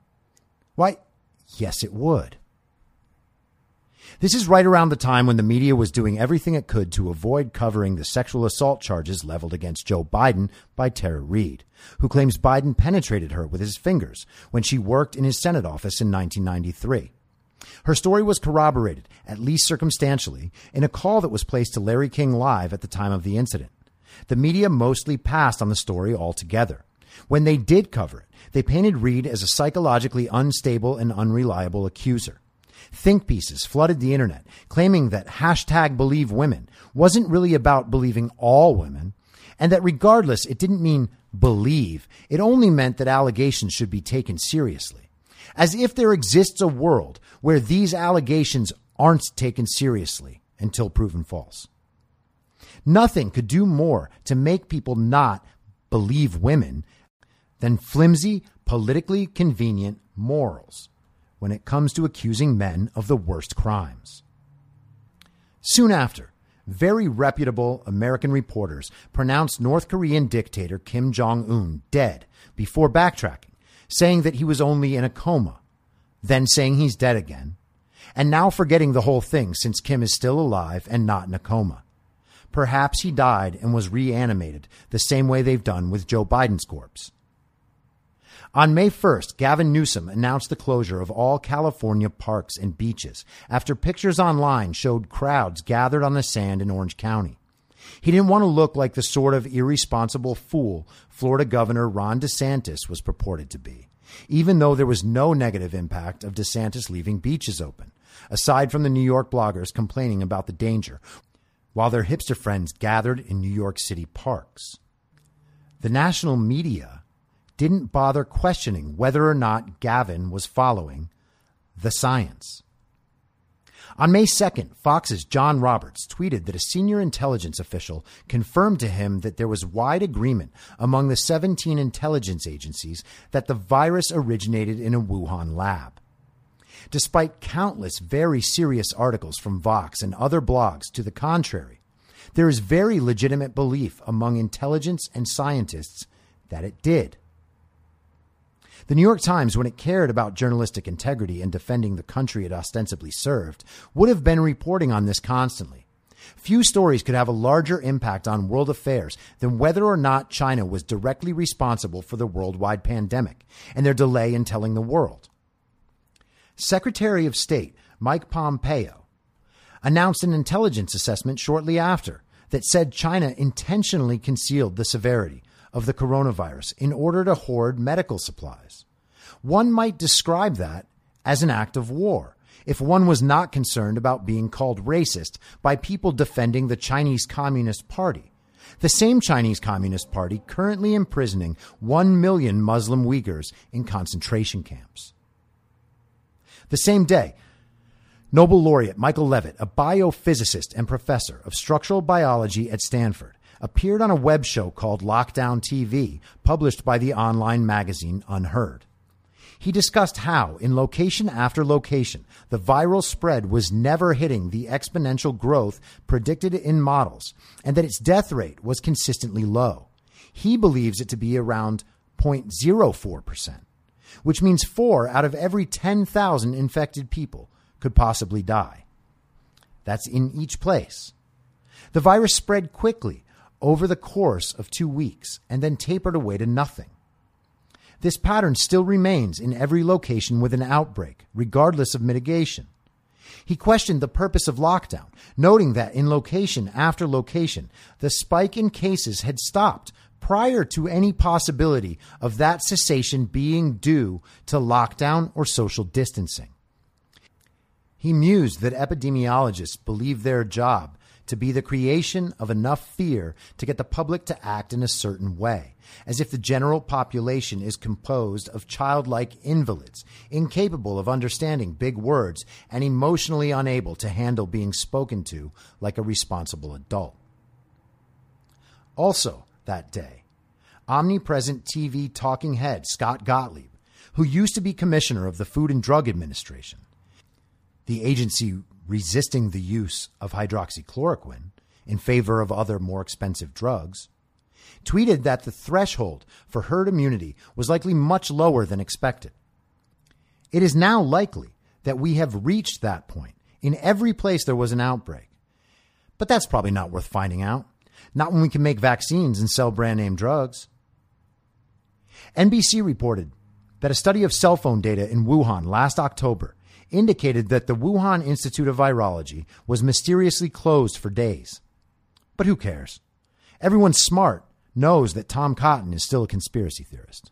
Why, yes, it would. This is right around the time when the media was doing everything it could to avoid covering the sexual assault charges leveled against Joe Biden by Tara Reade, who claims Biden penetrated her with his fingers when she worked in his Senate office in 1993. Her story was corroborated, at least circumstantially, in a call that was placed to Larry King Live at the time of the incident. The media mostly passed on the story altogether. When they did cover it, they painted Reade as a psychologically unstable and unreliable accuser. Think pieces flooded the internet, claiming that hashtag believe women wasn't really about believing all women, and that regardless, it didn't mean believe. It only meant that allegations should be taken seriously. As if there exists a world where these allegations aren't taken seriously until proven false. Nothing could do more to make people not believe women than flimsy, politically convenient morals when it comes to accusing men of the worst crimes. Soon after, very reputable American reporters pronounced North Korean dictator Kim Jong un dead before backtracking, saying that he was only in a coma, then saying he's dead again, and now forgetting the whole thing since Kim is still alive and not in a coma. Perhaps he died and was reanimated the same way they've done with Joe Biden's corpse. On May 1st, Gavin Newsom announced the closure of all California parks and beaches after pictures online showed crowds gathered on the sand in Orange County. He didn't want to look like the sort of irresponsible fool Florida Governor Ron DeSantis was purported to be, even though there was no negative impact of DeSantis leaving beaches open, aside from the New York bloggers complaining about the danger while their hipster friends gathered in New York City parks. The national media didn't bother questioning whether or not Gavin was following the science. On May 2nd, Fox's John Roberts tweeted that a senior intelligence official confirmed to him that there was wide agreement among the 17 intelligence agencies that the virus originated in a Wuhan lab. Despite countless very serious articles from Vox and other blogs to the contrary, there is very legitimate belief among intelligence and scientists that it did. The New York Times, when it cared about journalistic integrity and defending the country it ostensibly served, would have been reporting on this constantly. Few stories could have a larger impact on world affairs than whether or not China was directly responsible for the worldwide pandemic and their delay in telling the world. Secretary of State Mike Pompeo announced an intelligence assessment shortly after that said China intentionally concealed the severity of the coronavirus in order to hoard medical supplies. One might describe that as an act of war, if one was not concerned about being called racist by people defending the Chinese Communist Party, the same Chinese Communist Party currently imprisoning 1 million Muslim Uyghurs in concentration camps. The same day, Nobel laureate Michael Levitt, a biophysicist and professor of structural biology at Stanford, appeared on a web show called Lockdown TV, published by the online magazine UnHerd. He discussed how, in location after location, the viral spread was never hitting the exponential growth predicted in models, and that its death rate was consistently low. He believes it to be around 0.04%, which means four out of every 10,000 infected people could possibly die. That's in each place. The virus spread quickly over the course of two weeks and then tapered away to nothing. This pattern still remains in every location with an outbreak, regardless of mitigation. He questioned the purpose of lockdown, noting that in location after location, the spike in cases had stopped prior to any possibility of that cessation being due to lockdown or social distancing. He mused that epidemiologists believe their job to be the creation of enough fear to get the public to act in a certain way, as if the general population is composed of childlike invalids, incapable of understanding big words and emotionally unable to handle being spoken to like a responsible adult. Also, that day, omnipresent TV talking head Scott Gottlieb, who used to be commissioner of the Food and Drug Administration, the agency resisting the use of hydroxychloroquine in favor of other more expensive drugs, tweeted that the threshold for herd immunity was likely much lower than expected. It is now likely that we have reached that point in every place there was an outbreak. But that's probably not worth finding out. Not when we can make vaccines and sell brand name drugs. NBC reported that a study of cell phone data in Wuhan last October indicated that the Wuhan Institute of Virology was mysteriously closed for days. But who cares? Everyone smart knows that Tom Cotton is still a conspiracy theorist.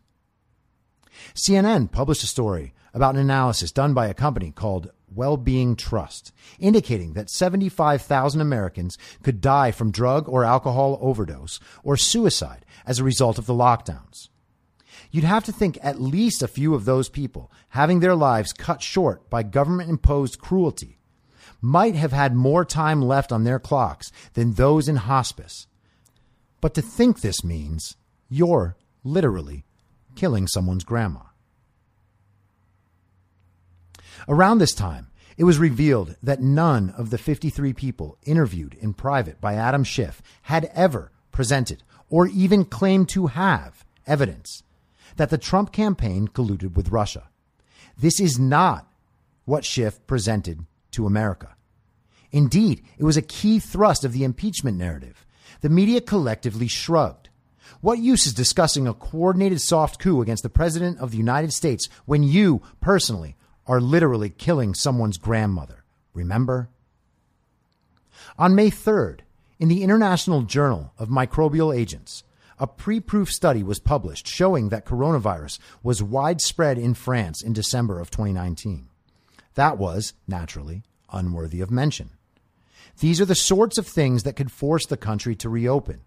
CNN published a story about an analysis done by a company called Wellbeing Trust, indicating that 75,000 Americans could die from drug or alcohol overdose or suicide as a result of the lockdowns you'd have to think at least a few of those people having their lives cut short by government imposed cruelty might have had more time left on their clocks than those in hospice. But to think this means you're literally killing someone's grandma. Around this time, it was revealed that none of the 53 people interviewed in private by Adam Schiff had ever presented or even claimed to have evidence that the Trump campaign colluded with Russia. This is not what Schiff presented to America. Indeed, it was a key thrust of the impeachment narrative. The media collectively shrugged. What use is discussing a coordinated soft coup against the President of the United States when you, personally, are literally killing someone's grandmother? Remember? On May 3rd, in the International Journal of Microbial Agents, a pre proof study was published showing that coronavirus was widespread in France in December of 2019. That was, naturally, unworthy of mention. These are the sorts of things that could force the country to reopen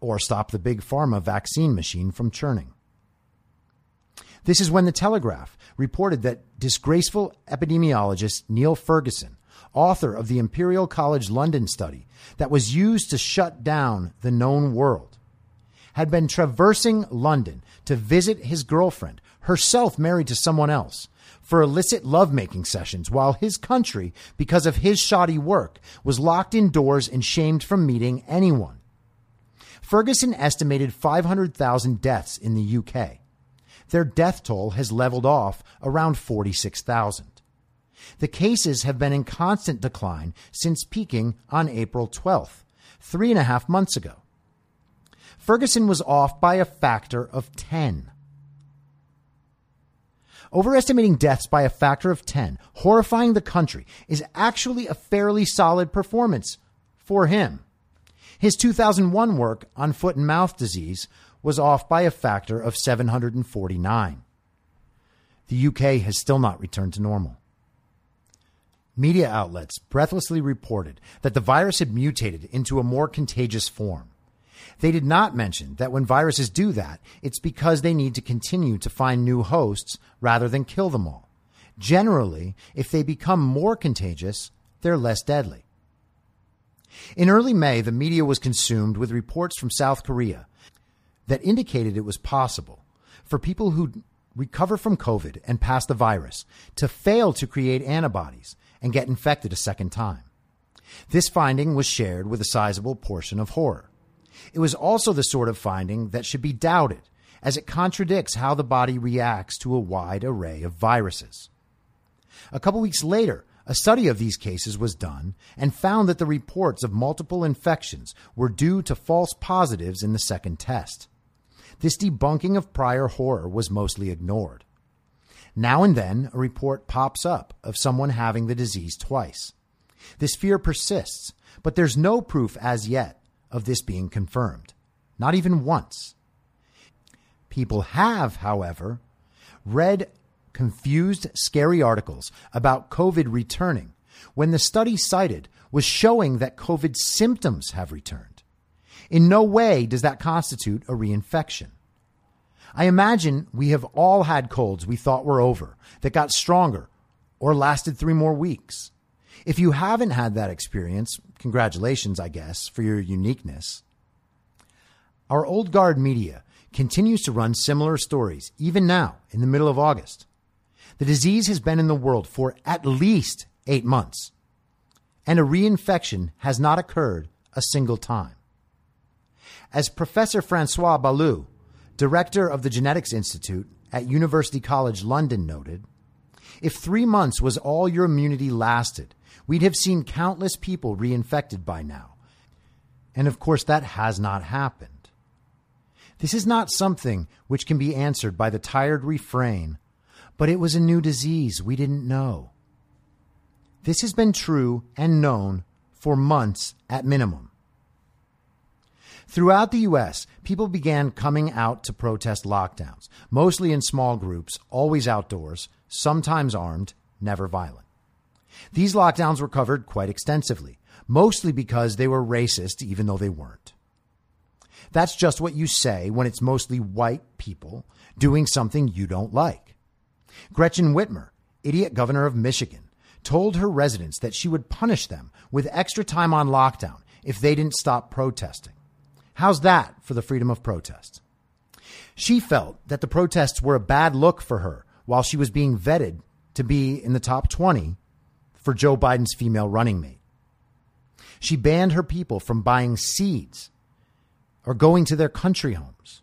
or stop the big pharma vaccine machine from churning. This is when the Telegraph reported that disgraceful epidemiologist Neil Ferguson, author of the Imperial College London study that was used to shut down the known world, had been traversing London to visit his girlfriend, herself married to someone else, for illicit lovemaking sessions while his country, because of his shoddy work, was locked indoors and shamed from meeting anyone. Ferguson estimated 500,000 deaths in the UK. Their death toll has leveled off around 46,000. The cases have been in constant decline since peaking on April 12th, three and a half months ago. Ferguson was off by a factor of 10. Overestimating deaths by a factor of 10, horrifying the country, is actually a fairly solid performance for him. His 2001 work on foot and mouth disease was off by a factor of 749. The UK has still not returned to normal. media outlets breathlessly reported that the virus had mutated into a more contagious form. They did not mention that when viruses do that, it's because they need to continue to find new hosts rather than kill them all. Generally, if they become more contagious, they're less deadly. In early May, the media was consumed with reports from South Korea that indicated it was possible for people who recover from COVID and pass the virus to fail to create antibodies and get infected a second time. This finding was shared with a sizable portion of horror. It was also the sort of finding that should be doubted, as it contradicts how the body reacts to a wide array of viruses. A couple weeks later, a study of these cases was done and found that the reports of multiple infections were due to false positives in the second test. This debunking of prior horror was mostly ignored. Now and then, a report pops up of someone having the disease twice. This fear persists, but there's no proof as yet of this being confirmed. Not even once. People have, however, read confused, scary articles about COVID returning when the study cited was showing that COVID symptoms have returned. In no way does that constitute a reinfection. I imagine we have all had colds we thought were over that got stronger or lasted three more weeks. If you haven't had that experience, congratulations, I guess, for your uniqueness. Our old guard media continues to run similar stories, even now in the middle of August. The disease has been in the world for at least eight months, and a reinfection has not occurred a single time. As Professor Francois Balloux, director of the Genetics Institute at University College London, noted, if three months was all your immunity lasted, we'd have seen countless people reinfected by now. And of course, that has not happened. This is not something which can be answered by the tired refrain but it was a new disease we didn't know. This has been true and known for months at minimum. Throughout the U.S., people began coming out to protest lockdowns, mostly in small groups, always outdoors, sometimes armed, never violent. These lockdowns were covered quite extensively, mostly because they were racist, even though they weren't. That's just what you say when it's mostly white people doing something you don't like. Gretchen Whitmer, idiot governor of Michigan, told her residents that she would punish them with extra time on lockdown if they didn't stop protesting. How's that for the freedom of protest? She felt that the protests were a bad look for her while she was being vetted to be in the top 20 for Joe Biden's female running mate. She banned her people from buying seeds or going to their country homes.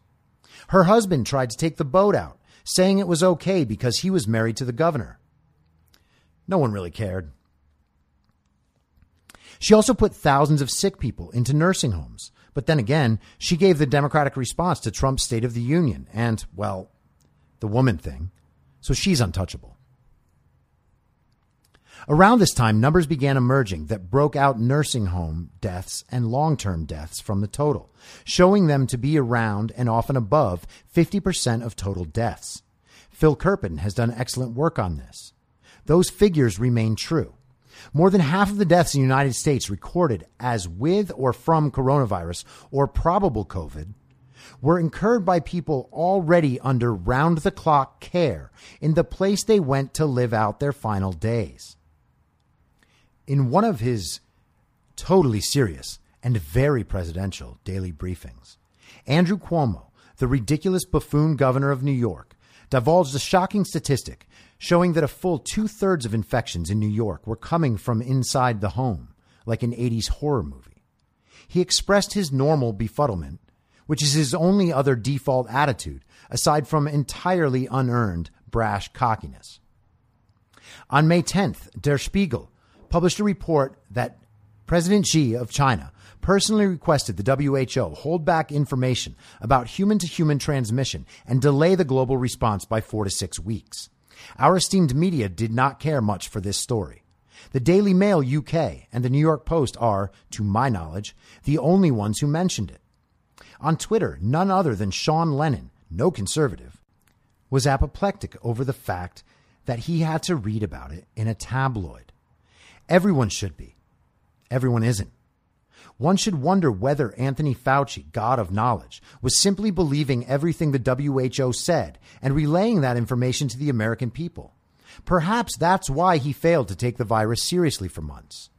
Her husband tried to take the boat out saying it was okay because he was married to the governor. No one really cared. She also put thousands of sick people into nursing homes. But then again, she gave the Democratic response to Trump's State of the Union and, well, the woman thing. So she's untouchable. Around this time, numbers began emerging that broke out nursing home deaths and long term deaths from the total, showing them to be around and often above 50% of total deaths. Phil Kerpen has done excellent work on this. Those figures remain true. More than half of the deaths in the United States recorded as with or from coronavirus or probable COVID were incurred by people already under round the clock care in the place they went to live out their final days in one of his totally serious and very presidential daily briefings, Andrew Cuomo, the ridiculous buffoon governor of New York, divulged a shocking statistic showing that a full two thirds of infections in New York were coming from inside the home, like an 80s horror movie. He expressed his normal befuddlement, which is his only other default attitude, aside from entirely unearned brash cockiness. On May 10th, Der Spiegel published a report that President Xi of China personally requested the WHO hold back information about human to human transmission and delay the global response by four to six weeks. Our esteemed media did not care much for this story. The Daily Mail UK and the New York Post are, to my knowledge, the only ones who mentioned it. On Twitter, none other than Sean Lennon, no conservative, was apoplectic over the fact that he had to read about it in a tabloid. Everyone should be. Everyone isn't. One should wonder whether Anthony Fauci, God of knowledge, was simply believing everything the WHO said and relaying that information to the American people. Perhaps that's why he failed to take the virus seriously for months.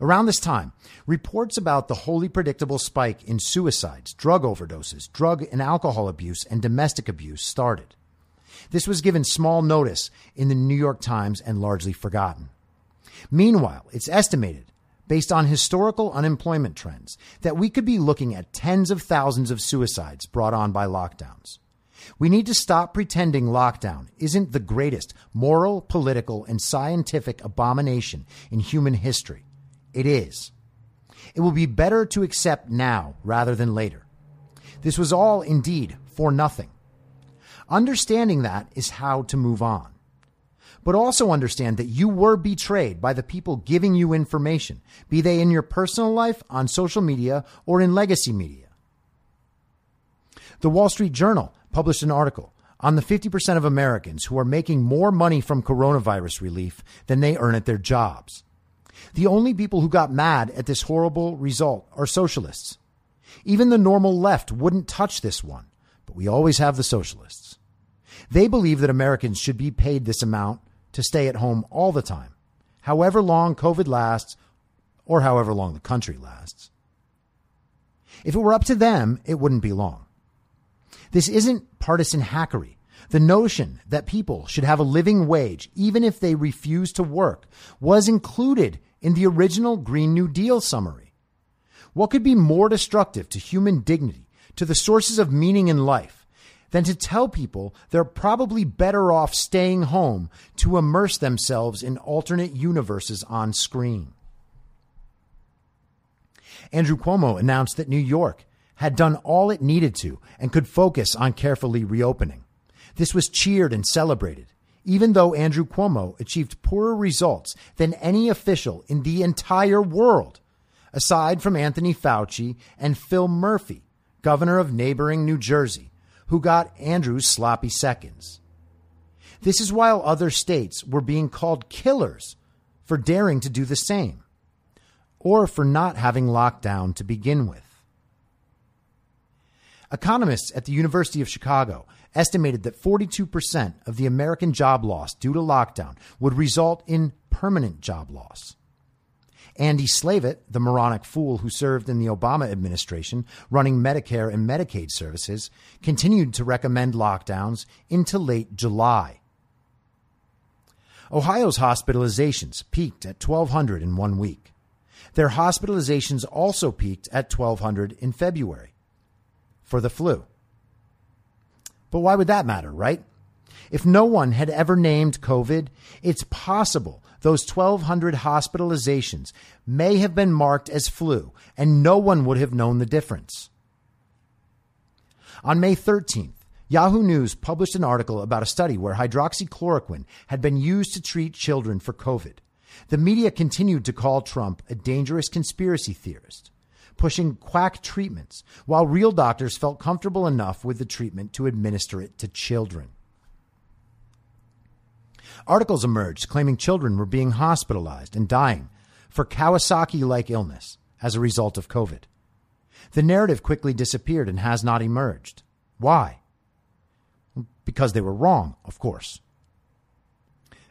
Around this time, reports about the wholly predictable spike in suicides, drug overdoses, drug and alcohol abuse, and domestic abuse started. This was given small notice in the New York Times and largely forgotten. Meanwhile, it's estimated, based on historical unemployment trends, that we could be looking at tens of thousands of suicides brought on by lockdowns. We need to stop pretending lockdown isn't the greatest moral, political, and scientific abomination in human history it is. It will be better to accept now rather than later. This was all indeed for nothing. Understanding that is how to move on. But also understand that you were betrayed by the people giving you information, be they in your personal life, on social media, or in legacy media. The Wall Street Journal published an article on the 50% of Americans who are making more money from coronavirus relief than they earn at their jobs. The only people who got mad at this horrible result are socialists. Even the normal left wouldn't touch this one, but we always have the socialists. They believe that Americans should be paid this amount to stay at home all the time, however long COVID lasts or however long the country lasts. If it were up to them, it wouldn't be long. This isn't partisan hackery. The notion that people should have a living wage, even if they refuse to work, was included in the original Green New Deal summary. What could be more destructive to human dignity, to the sources of meaning in life, than to tell people they're probably better off staying home to immerse themselves in alternate universes on screen? Andrew Cuomo announced that New York had done all it needed to and could focus on carefully reopening. This was cheered and celebrated even though Andrew Cuomo achieved poorer results than any official in the entire world, aside from Anthony Fauci and Phil Murphy, governor of neighboring New Jersey, who got Andrew's sloppy seconds. This is while other states were being called killers for daring to do the same, or for not having lockdown to begin with. Economists at the University of Chicago estimated that 42% of the American job loss due to lockdown would result in permanent job loss. Andy Slavitt, the moronic fool who served in the Obama administration running Medicare and Medicaid services, continued to recommend lockdowns into late July. Ohio's hospitalizations peaked at 1,200 in one week. Their hospitalizations also peaked at 1,200 in February for the flu. But why would that matter, right? If no one had ever named COVID, it's possible those 1,200 hospitalizations may have been marked as flu and no one would have known the difference. On May 13th, Yahoo News published an article about a study where hydroxychloroquine had been used to treat children for COVID. The media continued to call Trump a dangerous conspiracy theorist pushing quack treatments, while real doctors felt comfortable enough with the treatment to administer it to children. Articles emerged claiming children were being hospitalized and dying for Kawasaki like illness as a result of COVID. The narrative quickly disappeared and has not emerged. Why? Because they were wrong, of course.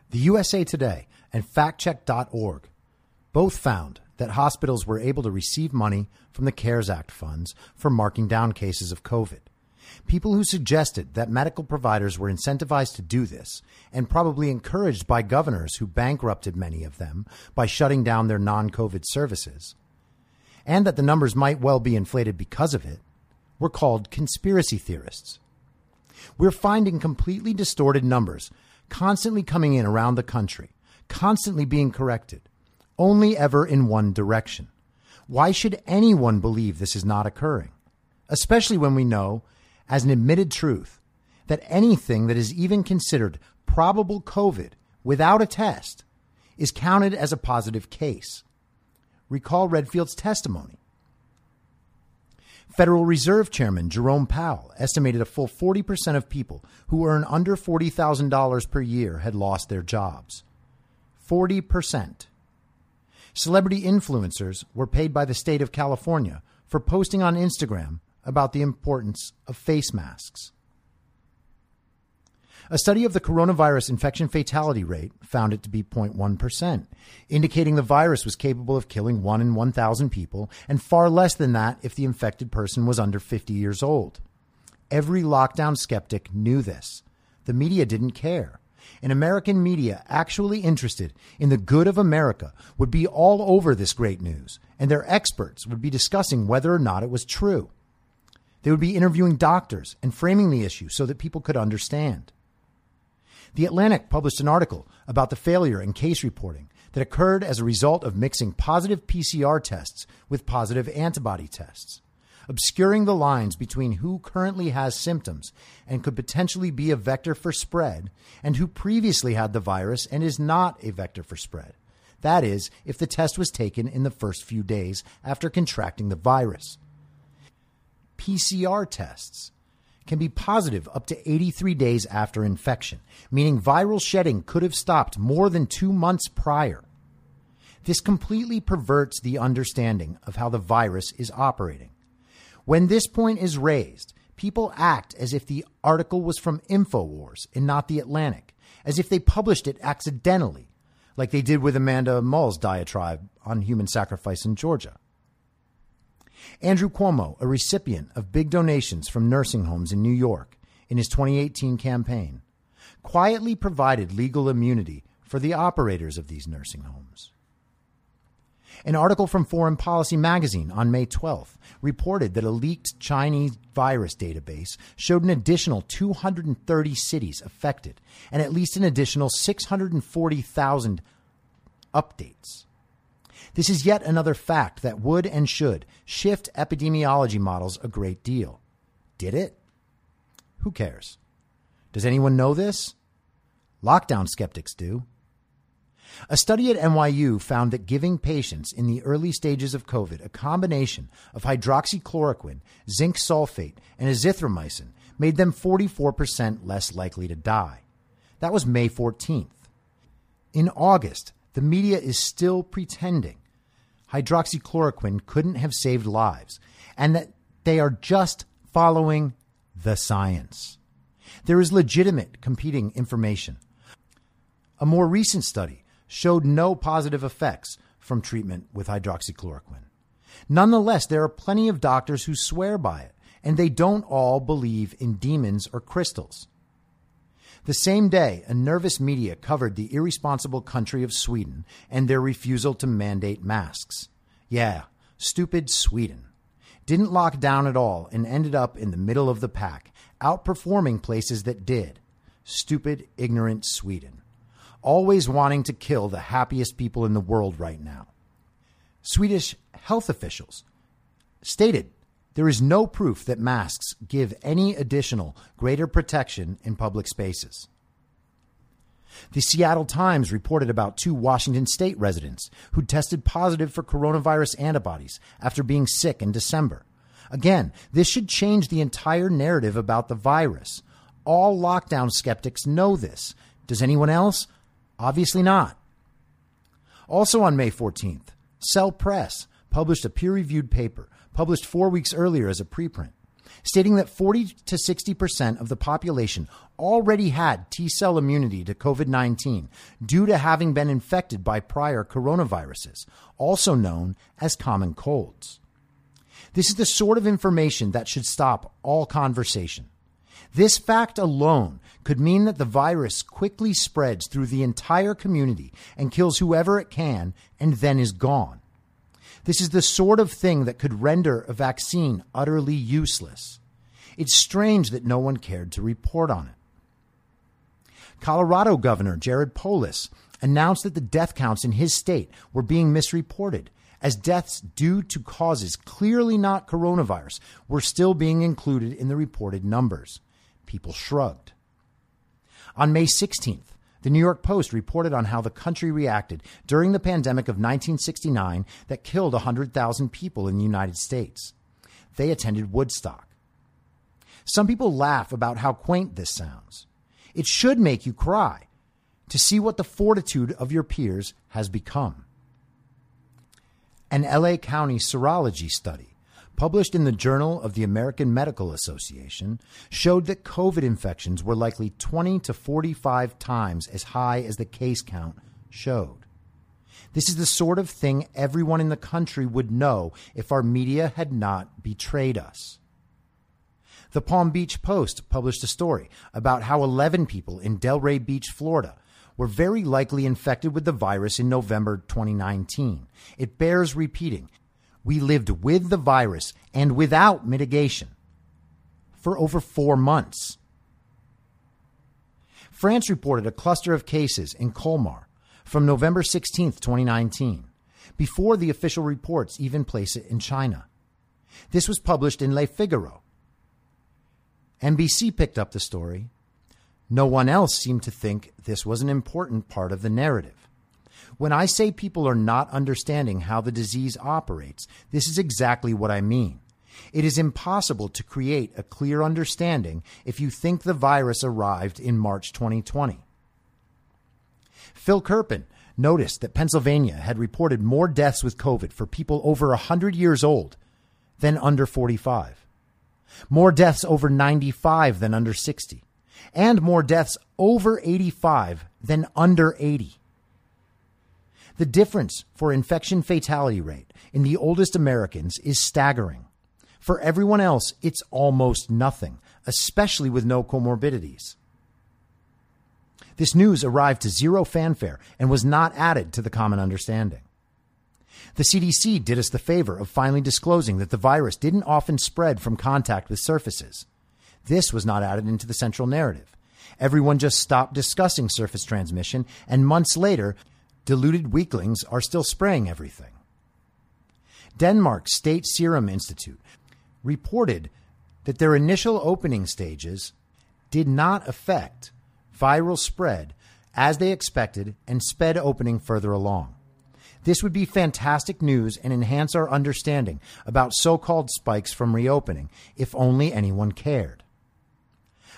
The USA Today and factcheck.org both found that hospitals were able to receive money from the CARES Act funds for marking down cases of COVID. People who suggested that medical providers were incentivized to do this, and probably encouraged by governors who bankrupted many of them by shutting down their non COVID services, and that the numbers might well be inflated because of it, were called conspiracy theorists. We're finding completely distorted numbers constantly coming in around the country, constantly being corrected only ever in one direction. Why should anyone believe this is not occurring? Especially when we know, as an admitted truth, that anything that is even considered probable COVID without a test is counted as a positive case. Recall Redfield's testimony. Federal Reserve Chairman Jerome Powell estimated a full 40% of people who earn under $40,000 per year had lost their jobs. 40%. Celebrity influencers were paid by the state of California for posting on Instagram about the importance of face masks. A study of the coronavirus infection fatality rate found it to be 0.1%, indicating the virus was capable of killing 1 in 1,000 people and far less than that if the infected person was under 50 years old. Every lockdown skeptic knew this. The media didn't care. And American media actually interested in the good of America would be all over this great news, and their experts would be discussing whether or not it was true. They would be interviewing doctors and framing the issue so that people could understand. The Atlantic published an article about the failure in case reporting that occurred as a result of mixing positive PCR tests with positive antibody tests, obscuring the lines between who currently has symptoms and could potentially be a vector for spread and who previously had the virus and is not a vector for spread. That is, if the test was taken in the first few days after contracting the virus. PCR tests can be positive up to 83 days after infection, meaning viral shedding could have stopped more than two months prior. This completely perverts the understanding of how the virus is operating. When this point is raised, people act as if the article was from InfoWars and not The Atlantic, as if they published it accidentally, like they did with Amanda Mull's diatribe on human sacrifice in Georgia. Andrew Cuomo, a recipient of big donations from nursing homes in New York in his 2018 campaign, quietly provided legal immunity for the operators of these nursing homes. An article from Foreign Policy magazine on May 12th reported that a leaked Chinese virus database showed an additional 230 cities affected and at least an additional 640,000 updates. This is yet another fact that would and should shift epidemiology models a great deal. Did it? Who cares? Does anyone know this? Lockdown skeptics do. A study at NYU found that giving patients in the early stages of COVID a combination of hydroxychloroquine, zinc sulfate, and azithromycin made them 44% less likely to die. That was May 14th. In August, the media is still pretending hydroxychloroquine couldn't have saved lives and that they are just following the science. There is legitimate competing information. A more recent study showed no positive effects from treatment with hydroxychloroquine. Nonetheless, there are plenty of doctors who swear by it, and they don't all believe in demons or crystals. The same day, a nervous media covered the irresponsible country of Sweden and their refusal to mandate masks. Yeah, stupid Sweden. Didn't lock down at all and ended up in the middle of the pack, outperforming places that did. Stupid, ignorant Sweden. Always wanting to kill the happiest people in the world right now. Swedish health officials stated there is no proof that masks give any additional greater protection in public spaces. The Seattle Times reported about two Washington state residents who tested positive for coronavirus antibodies after being sick in December. Again, this should change the entire narrative about the virus. All lockdown skeptics know this. Does anyone else? Obviously not. Also on May 14th, Cell Press published a peer reviewed paper published four weeks earlier as a preprint, stating that 40 to 60% of the population already had T cell immunity to COVID 19 due to having been infected by prior coronaviruses, also known as common colds. This is the sort of information that should stop all conversation. This fact alone could mean that the virus quickly spreads through the entire community and kills whoever it can and then is gone. This is the sort of thing that could render a vaccine utterly useless. It's strange that no one cared to report on it. Colorado Governor Jared Polis announced that the death counts in his state were being misreported, as deaths due to causes clearly not coronavirus were still being included in the reported numbers. People shrugged. On May 16th, the New York Post reported on how the country reacted during the pandemic of 1969 that killed 100,000 people in the United States. They attended Woodstock. Some people laugh about how quaint this sounds. It should make you cry. to see what the fortitude of your peers has become. An LA County serology study published in the Journal of the American Medical Association showed that COVID infections were likely 20 to 45 times as high as the case count showed. This is the sort of thing everyone in the country would know if our media had not betrayed us. The Palm Beach Post published a story about how 11 people in Delray Beach, Florida, were very likely infected with the virus in November 2019. It bears repeating. We lived with the virus and without mitigation for over four months. France reported a cluster of cases in Colmar from November 16, 2019, before the official reports even place it in China. This was published in Le Figaro. NBC picked up the story. No one else seemed to think this was an important part of the narrative. When I say people are not understanding how the disease operates, this is exactly what I mean. It is impossible to create a clear understanding if you think the virus arrived in March 2020. Phil Kerpen noticed that Pennsylvania had reported more deaths with COVID for people over 100 years old than under 45, more deaths over 95 than under 60, and more deaths over 85 than under 80. The difference for infection fatality rate in the oldest Americans is staggering. For everyone else, it's almost nothing, especially with no comorbidities. This news arrived to zero fanfare and was not added to the common understanding. The CDC did us the favor of finally disclosing that the virus didn't often spread from contact with surfaces. This was not added into the central narrative. Everyone just stopped discussing surface transmission, and months later, deluded weaklings are still spraying everything. Denmark's State Serum Institute reported that their initial opening stages did not affect viral spread as they expected and sped opening further along. This would be fantastic news and enhance our understanding about so called spikes from reopening, if only anyone cared.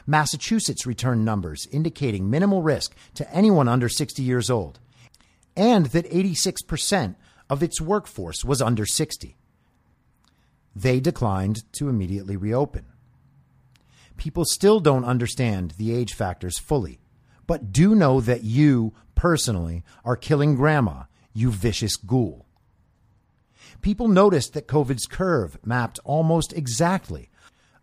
Massachusetts returned numbers indicating minimal risk to anyone under 60 years old, and that 86% of its workforce was under 60. They declined to immediately reopen people still don't understand the age factors fully, but do know that you personally are killing grandma, you vicious ghoul. People noticed that COVID's curve mapped almost exactly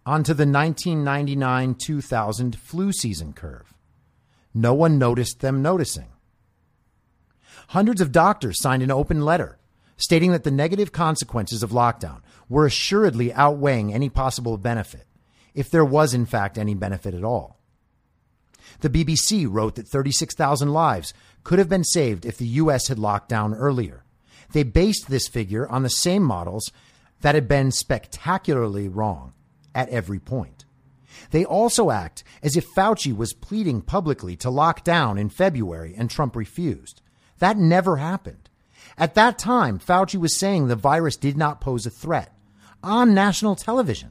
onto the 1999 2000 flu season curve. No one noticed them noticing. Hundreds of doctors signed an open letter stating that the negative consequences of lockdown were assuredly outweighing any possible benefit if there was in fact any benefit at all. The BBC wrote that 36,000 lives could have been saved if the U.S. had locked down earlier. They based this figure on the same models that had been spectacularly wrong at every point. They also act as if Fauci was pleading publicly to lock down in February and Trump refused. That never happened. At that time, Fauci was saying the virus did not pose a threat on national television.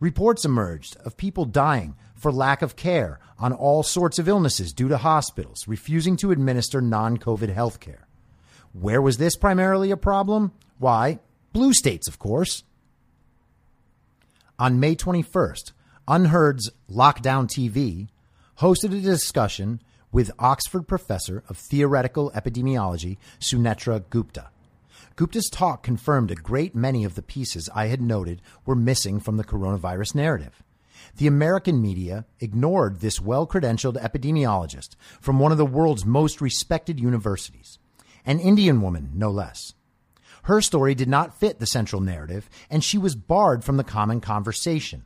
Reports emerged of people dying for lack of care on all sorts of illnesses due to hospitals refusing to administer non COVID health care. Where was this primarily a problem? Why, blue states, of course. On May 21st, UnHerd's Lockdown TV hosted a discussion with Oxford professor of theoretical epidemiology Sunetra Gupta. Gupta's talk confirmed a great many of the pieces I had noted were missing from the coronavirus narrative. The American media ignored this well credentialed epidemiologist from one of the world's most respected universities, an Indian woman, no less. Her story did not fit the central narrative, and she was barred from the common conversation.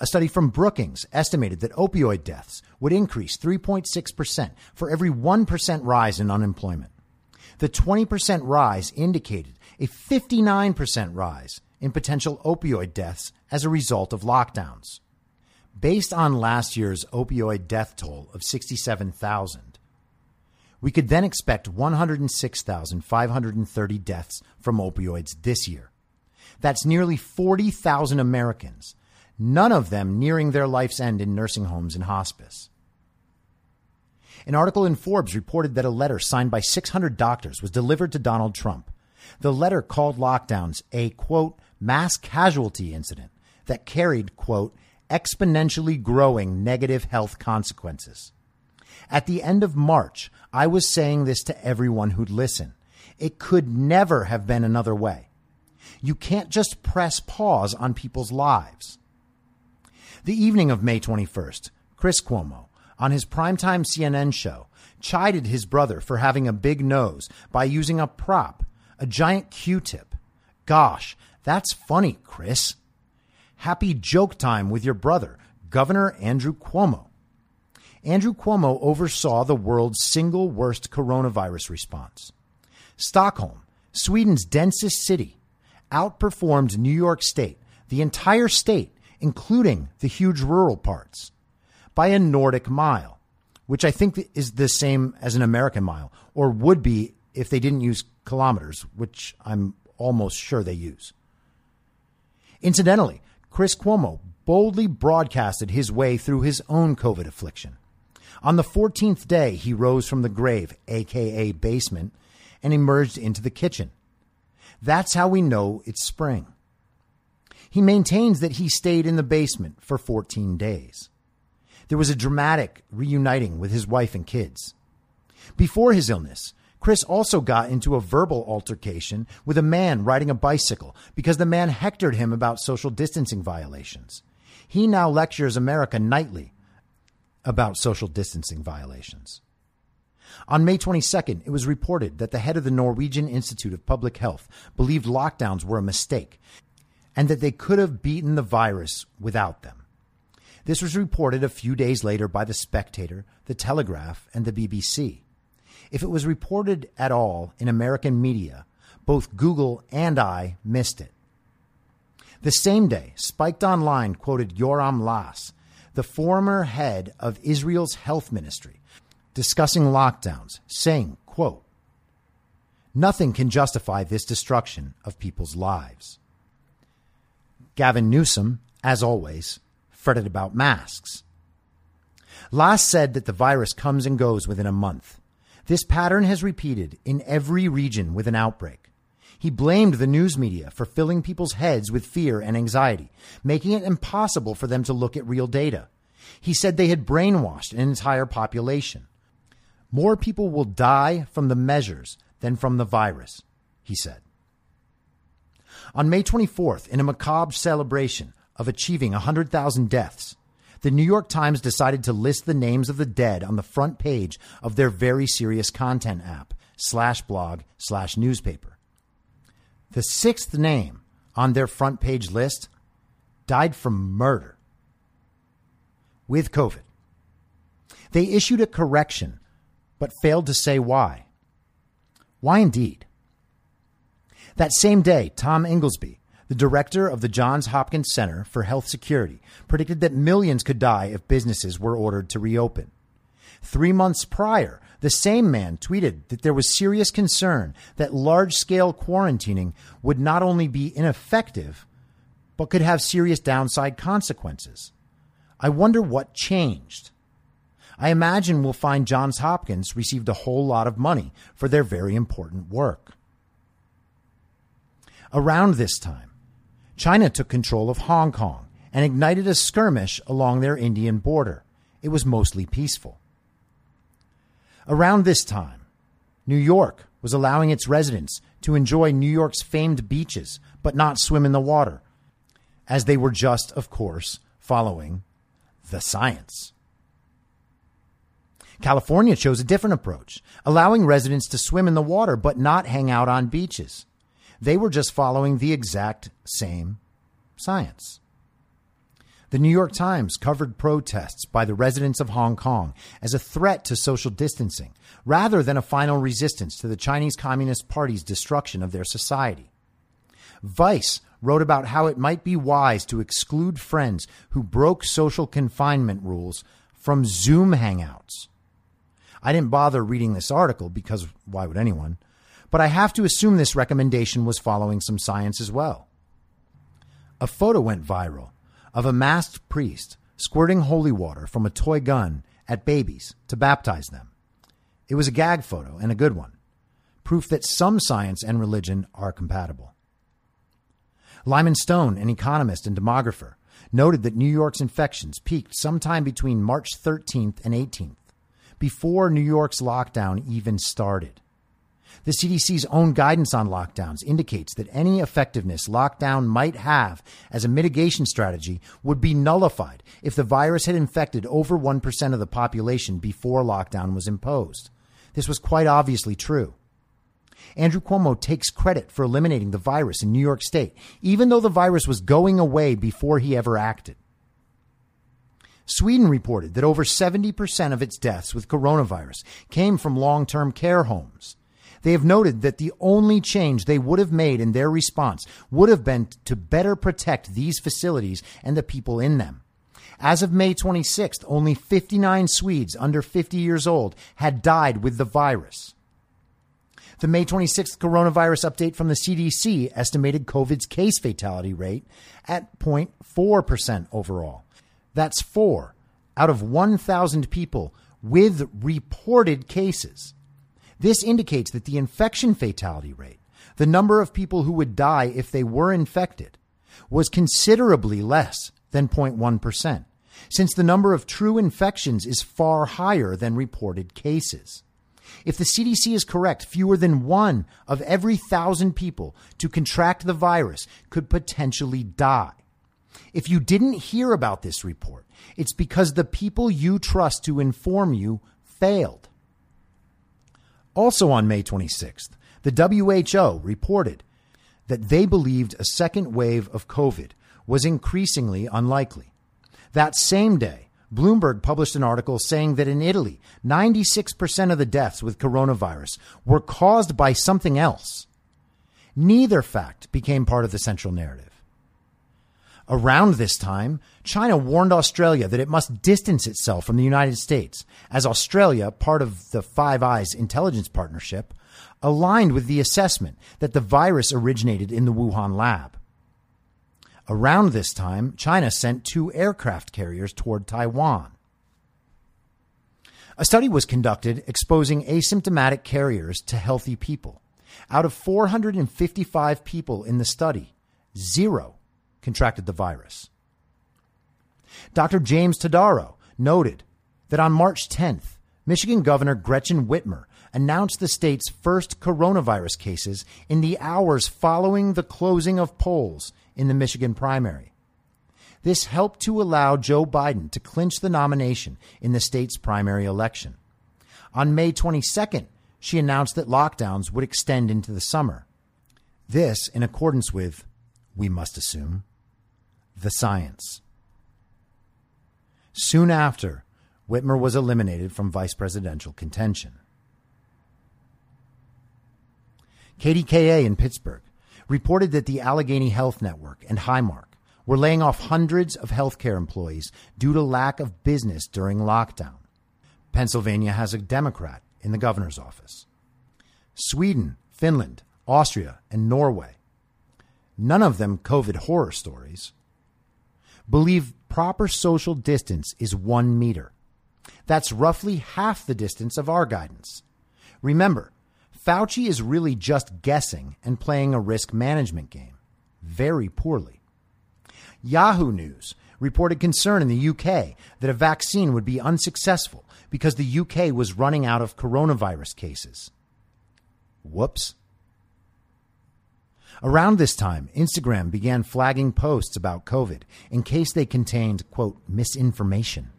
A study from Brookings estimated that opioid deaths would increase 3.6% for every 1% rise in unemployment. The 20% rise indicated a 59% rise in potential opioid deaths as a result of lockdowns. Based on last year's opioid death toll of 67,000, we could then expect 106,530 deaths from opioids this year. That's nearly 40,000 Americans, none of them nearing their life's end in nursing homes and hospice. An article in Forbes reported that a letter signed by 600 doctors was delivered to Donald Trump. The letter called lockdowns a quote, mass casualty incident that carried quote, exponentially growing negative health consequences. At the end of March, I was saying this to everyone who'd listen. It could never have been another way. You can't just press pause on people's lives. The evening of May 21st, Chris Cuomo, on his primetime CNN show, chided his brother for having a big nose by using a prop, a giant Q tip. Gosh, that's funny, Chris. Happy joke time with your brother, Governor Andrew Cuomo. Andrew Cuomo oversaw the world's single worst coronavirus response. Stockholm, Sweden's densest city, outperformed New York State, the entire state, including the huge rural parts, by a Nordic mile, which I think is the same as an American mile, or would be if they didn't use kilometers, which I'm almost sure they use. Incidentally, Chris Cuomo boldly broadcasted his way through his own COVID affliction. On the 14th day, he rose from the grave, aka basement, and emerged into the kitchen. That's how we know it's spring. He maintains that he stayed in the basement for 14 days. There was a dramatic reuniting with his wife and kids. Before his illness, Chris also got into a verbal altercation with a man riding a bicycle because the man hectored him about social distancing violations. He now lectures America nightly about social distancing violations. On May 22nd, it was reported that the head of the Norwegian Institute of Public Health believed lockdowns were a mistake and that they could have beaten the virus without them. This was reported a few days later by The Spectator, The Telegraph, and the BBC. If it was reported at all in American media, both Google and I missed it. The same day, Spiked Online quoted Yoram Lass, the former head of Israel's health ministry, discussing lockdowns, saying, quote, Nothing can justify this destruction of people's lives. Gavin Newsom, as always, fretted about masks. Lass said that the virus comes and goes within a month. This pattern has repeated in every region with an outbreak. He blamed the news media for filling people's heads with fear and anxiety, making it impossible for them to look at real data. He said they had brainwashed an entire population. More people will die from the measures than from the virus, he said. On May 24th, in a macabre celebration of achieving 100,000 deaths, the New York Times decided to list the names of the dead on the front page of their very serious content app, slash blog, slash newspaper. The sixth name on their front page list died from murder with COVID. They issued a correction but failed to say why. Why indeed? That same day, Tom Inglesby, the director of the Johns Hopkins Center for Health Security, predicted that millions could die if businesses were ordered to reopen. Three months prior, the same man tweeted that there was serious concern that large scale quarantining would not only be ineffective, but could have serious downside consequences. I wonder what changed. I imagine we'll find Johns Hopkins received a whole lot of money for their very important work. Around this time, China took control of Hong Kong and ignited a skirmish along their Indian border. It was mostly peaceful. Around this time, New York was allowing its residents to enjoy New York's famed beaches, but not swim in the water, as they were just, of course, following the science. California chose a different approach, allowing residents to swim in the water but not hang out on beaches. They were just following the exact same science. The New York Times covered protests by the residents of Hong Kong as a threat to social distancing rather than a final resistance to the Chinese Communist Party's destruction of their society. Vice wrote about how it might be wise to exclude friends who broke social confinement rules from Zoom hangouts. I didn't bother reading this article because why would anyone? But I have to assume this recommendation was following some science as well. A photo went viral of a masked priest squirting holy water from a toy gun at babies to baptize them. It was a gag photo and a good one. Proof that some science and religion are compatible. Lyman Stone, an economist and demographer, noted that New York's infections peaked sometime between March 13th and 18th, before New York's lockdown even started. The CDC's own guidance on lockdowns indicates that any effectiveness lockdown might have as a mitigation strategy would be nullified if the virus had infected over 1% of the population before lockdown was imposed. This was quite obviously true. Andrew Cuomo takes credit for eliminating the virus in New York State, even though the virus was going away before he ever acted. Sweden reported that over 70% of its deaths with coronavirus came from long term care homes. They have noted that the only change they would have made in their response would have been to better protect these facilities and the people in them. As of May 26th, only 59 Swedes under 50 years old had died with the virus. The May 26th coronavirus update from the CDC estimated COVID's case fatality rate at 0.4% overall. That's four out of 1,000 people with reported cases. This indicates that the infection fatality rate, the number of people who would die if they were infected, was considerably less than 0.1%, since the number of true infections is far higher than reported cases. If the CDC is correct, fewer than one of every thousand people to contract the virus could potentially die. If you didn't hear about this report, it's because the people you trust to inform you failed. Also on May 26th, the WHO reported that they believed a second wave of COVID was increasingly unlikely. That same day, Bloomberg published an article saying that in Italy, 96% of the deaths with coronavirus were caused by something else. Neither fact became part of the central narrative. Around this time, China warned Australia that it must distance itself from the United States, as Australia, part of the Five Eyes intelligence partnership, aligned with the assessment that the virus originated in the Wuhan lab. Around this time, China sent two aircraft carriers toward Taiwan. A study was conducted exposing asymptomatic carriers to healthy people. Out of 455 people in the study, zero contracted the virus. Dr. James Todaro noted that on March 10th, Michigan Governor Gretchen Whitmer announced the state's first coronavirus cases in the hours following the closing of polls in the Michigan primary. This helped to allow Joe Biden to clinch the nomination in the state's primary election. On May 22nd, she announced that lockdowns would extend into the summer. This in accordance with, we must assume, the science. Soon after, Whitmer was eliminated from vice presidential contention. KDKA in Pittsburgh reported that the Allegheny Health Network and Highmark were laying off hundreds of healthcare employees due to lack of business during lockdown. Pennsylvania has a Democrat in the governor's office. Sweden, Finland, Austria, and Norway, none of them COVID horror stories, believe proper social distance is one meter. That's roughly half the distance of our guidance. Remember, Fauci is really just guessing and playing a risk management game very poorly. Yahoo News reported concern in the UK that a vaccine would be unsuccessful because the UK was running out of coronavirus cases. Whoops. Around this time, Instagram began flagging posts about COVID in case they contained, quote, misinformation.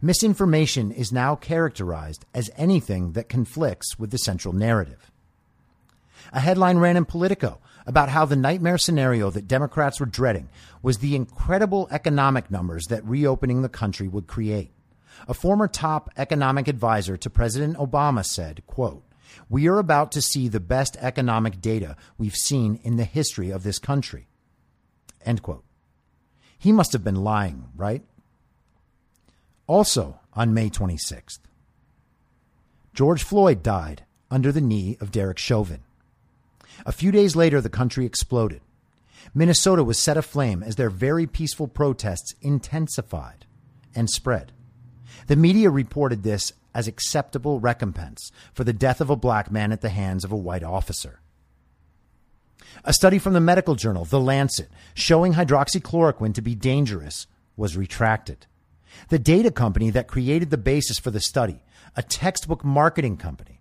Misinformation is now characterized as anything that conflicts with the central narrative. A headline ran in Politico about how the nightmare scenario that Democrats were dreading was the incredible economic numbers that reopening the country would create. A former top economic advisor to President Obama said, quote, we are about to see the best economic data we've seen in the history of this country. End quote. He must have been lying, right? Also on May 26th, George Floyd died under the knee of Derek Chauvin. A few days later, the country exploded. Minnesota was set aflame as their very peaceful protests intensified and spread. The media reported this as acceptable recompense for the death of a black man at the hands of a white officer. A study from the medical journal The Lancet showing hydroxychloroquine to be dangerous was retracted. The data company that created the basis for the study, a textbook marketing company,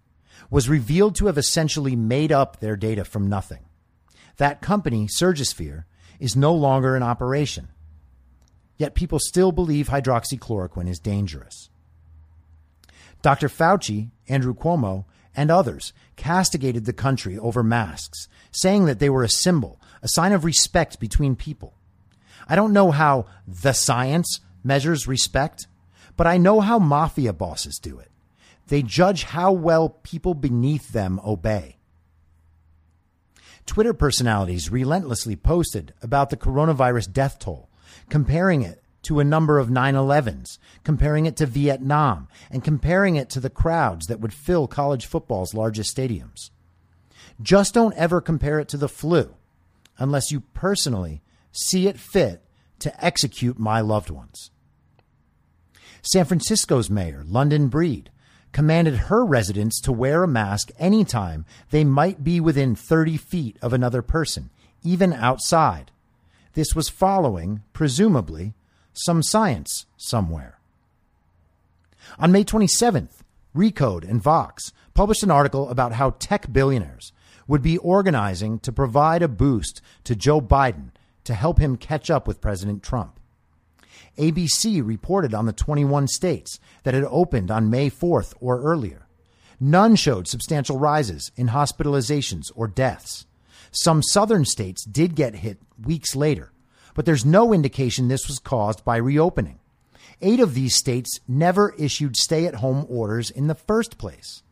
was revealed to have essentially made up their data from nothing. That company, Surgisphere, is no longer in operation. Yet people still believe hydroxychloroquine is dangerous. Dr. Fauci, Andrew Cuomo, and others castigated the country over masks, saying that they were a symbol, a sign of respect between people. I don't know how the science measures respect, but I know how mafia bosses do it. They judge how well people beneath them obey. Twitter personalities relentlessly posted about the coronavirus death toll, comparing it to a number of 9 11s, comparing it to Vietnam, and comparing it to the crowds that would fill college football's largest stadiums. Just don't ever compare it to the flu unless you personally see it fit to execute my loved ones. San Francisco's mayor, London Breed, commanded her residents to wear a mask anytime they might be within 30 feet of another person, even outside. This was following, presumably, some science somewhere. On May 27th, Recode and Vox published an article about how tech billionaires would be organizing to provide a boost to Joe Biden to help him catch up with President Trump. ABC reported on the 21 states that had opened on May 4th or earlier. None showed substantial rises in hospitalizations or deaths. Some southern states did get hit weeks later, but there's no indication this was caused by reopening. Eight of these states never issued stay at home orders in the first place.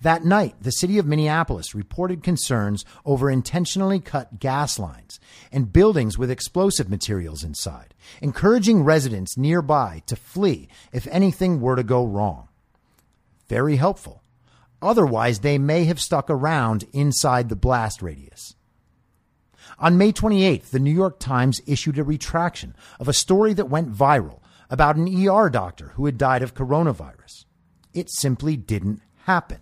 That night, the city of Minneapolis reported concerns over intentionally cut gas lines and buildings with explosive materials inside, encouraging residents nearby to flee if anything were to go wrong. Very helpful. Otherwise, they may have stuck around inside the blast radius. On May 28th, the New York Times issued a retraction of a story that went viral about an ER doctor who had died of coronavirus. It simply didn't happen.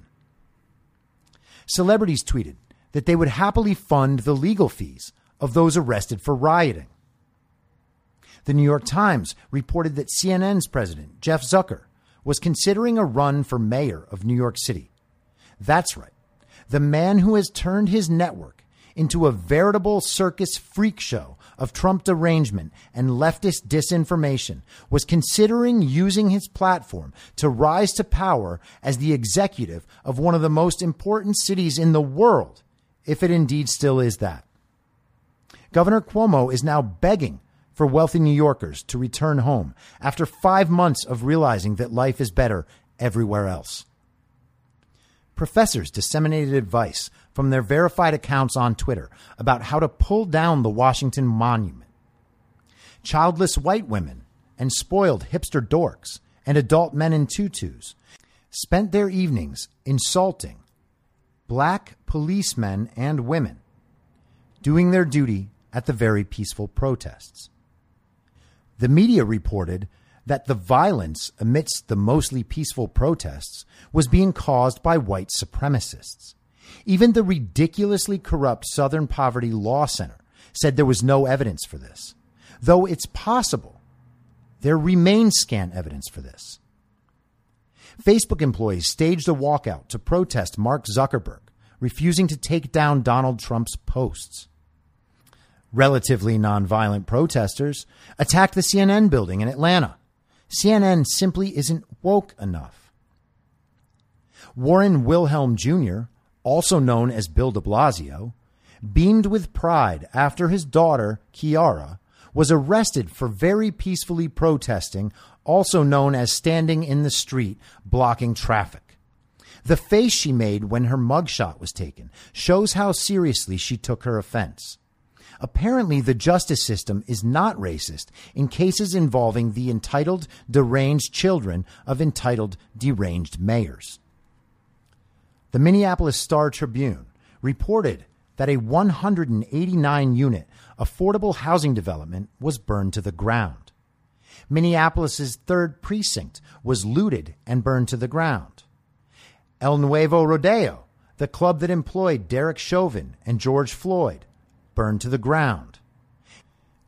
Celebrities tweeted that they would happily fund the legal fees of those arrested for rioting. The New York Times reported that CNN's president, Jeff Zucker, was considering a run for mayor of New York City. That's right. The man who has turned his network into a veritable circus freak show of Trump derangement and leftist disinformation, was considering using his platform to rise to power as the executive of one of the most important cities in the world, if it indeed still is that. Governor Cuomo is now begging for wealthy New Yorkers to return home after five months of realizing that life is better everywhere else. Professors disseminated advice from their verified accounts on Twitter about how to pull down the Washington Monument. Childless white women and spoiled hipster dorks and adult men in tutus spent their evenings insulting black policemen and women, doing their duty at the very peaceful protests. The media reported that the violence amidst the mostly peaceful protests was being caused by white supremacists. Even the ridiculously corrupt Southern Poverty Law Center said there was no evidence for this. Though it's possible, there remains scant evidence for this. Facebook employees staged a walkout to protest Mark Zuckerberg refusing to take down Donald Trump's posts. Relatively nonviolent protesters attacked the CNN building in Atlanta. CNN simply isn't woke enough. Warren Wilhelm Jr also known as Bill de Blasio, beamed with pride after his daughter, Chiara, was arrested for very peacefully protesting, also known as standing in the street blocking traffic. The face she made when her mugshot was taken shows how seriously she took her offense. Apparently, the justice system is not racist in cases involving the entitled, deranged children of entitled, deranged mayors. The Minneapolis Star Tribune reported that a 189 unit affordable housing development was burned to the ground. Minneapolis's 3rd precinct was looted and burned to the ground. El Nuevo Rodeo, the club that employed Derek Chauvin and George Floyd, burned to the ground.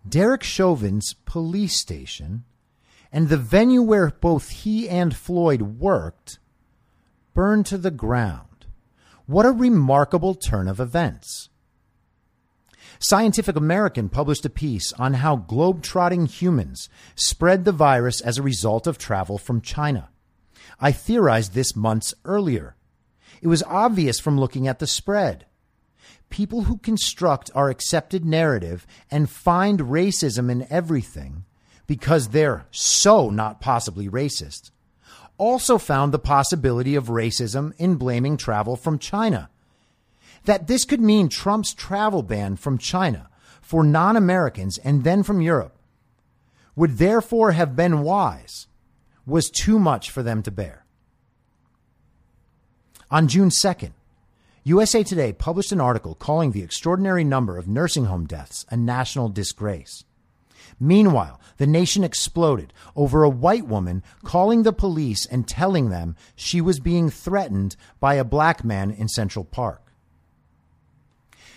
Derek Chauvin's police station and the venue where both he and Floyd worked burned to the ground. What a remarkable turn of events. Scientific American published a piece on how globe-trotting humans spread the virus as a result of travel from China. I theorized this months earlier. It was obvious from looking at the spread. People who construct our accepted narrative and find racism in everything because they're so not possibly racist also found the possibility of racism in blaming travel from China that this could mean Trump's travel ban from China for non Americans and then from Europe would therefore have been wise was too much for them to bear. On June 2nd, USA Today published an article calling the extraordinary number of nursing home deaths a national disgrace. Meanwhile, the nation exploded over a white woman calling the police and telling them she was being threatened by a black man in Central Park.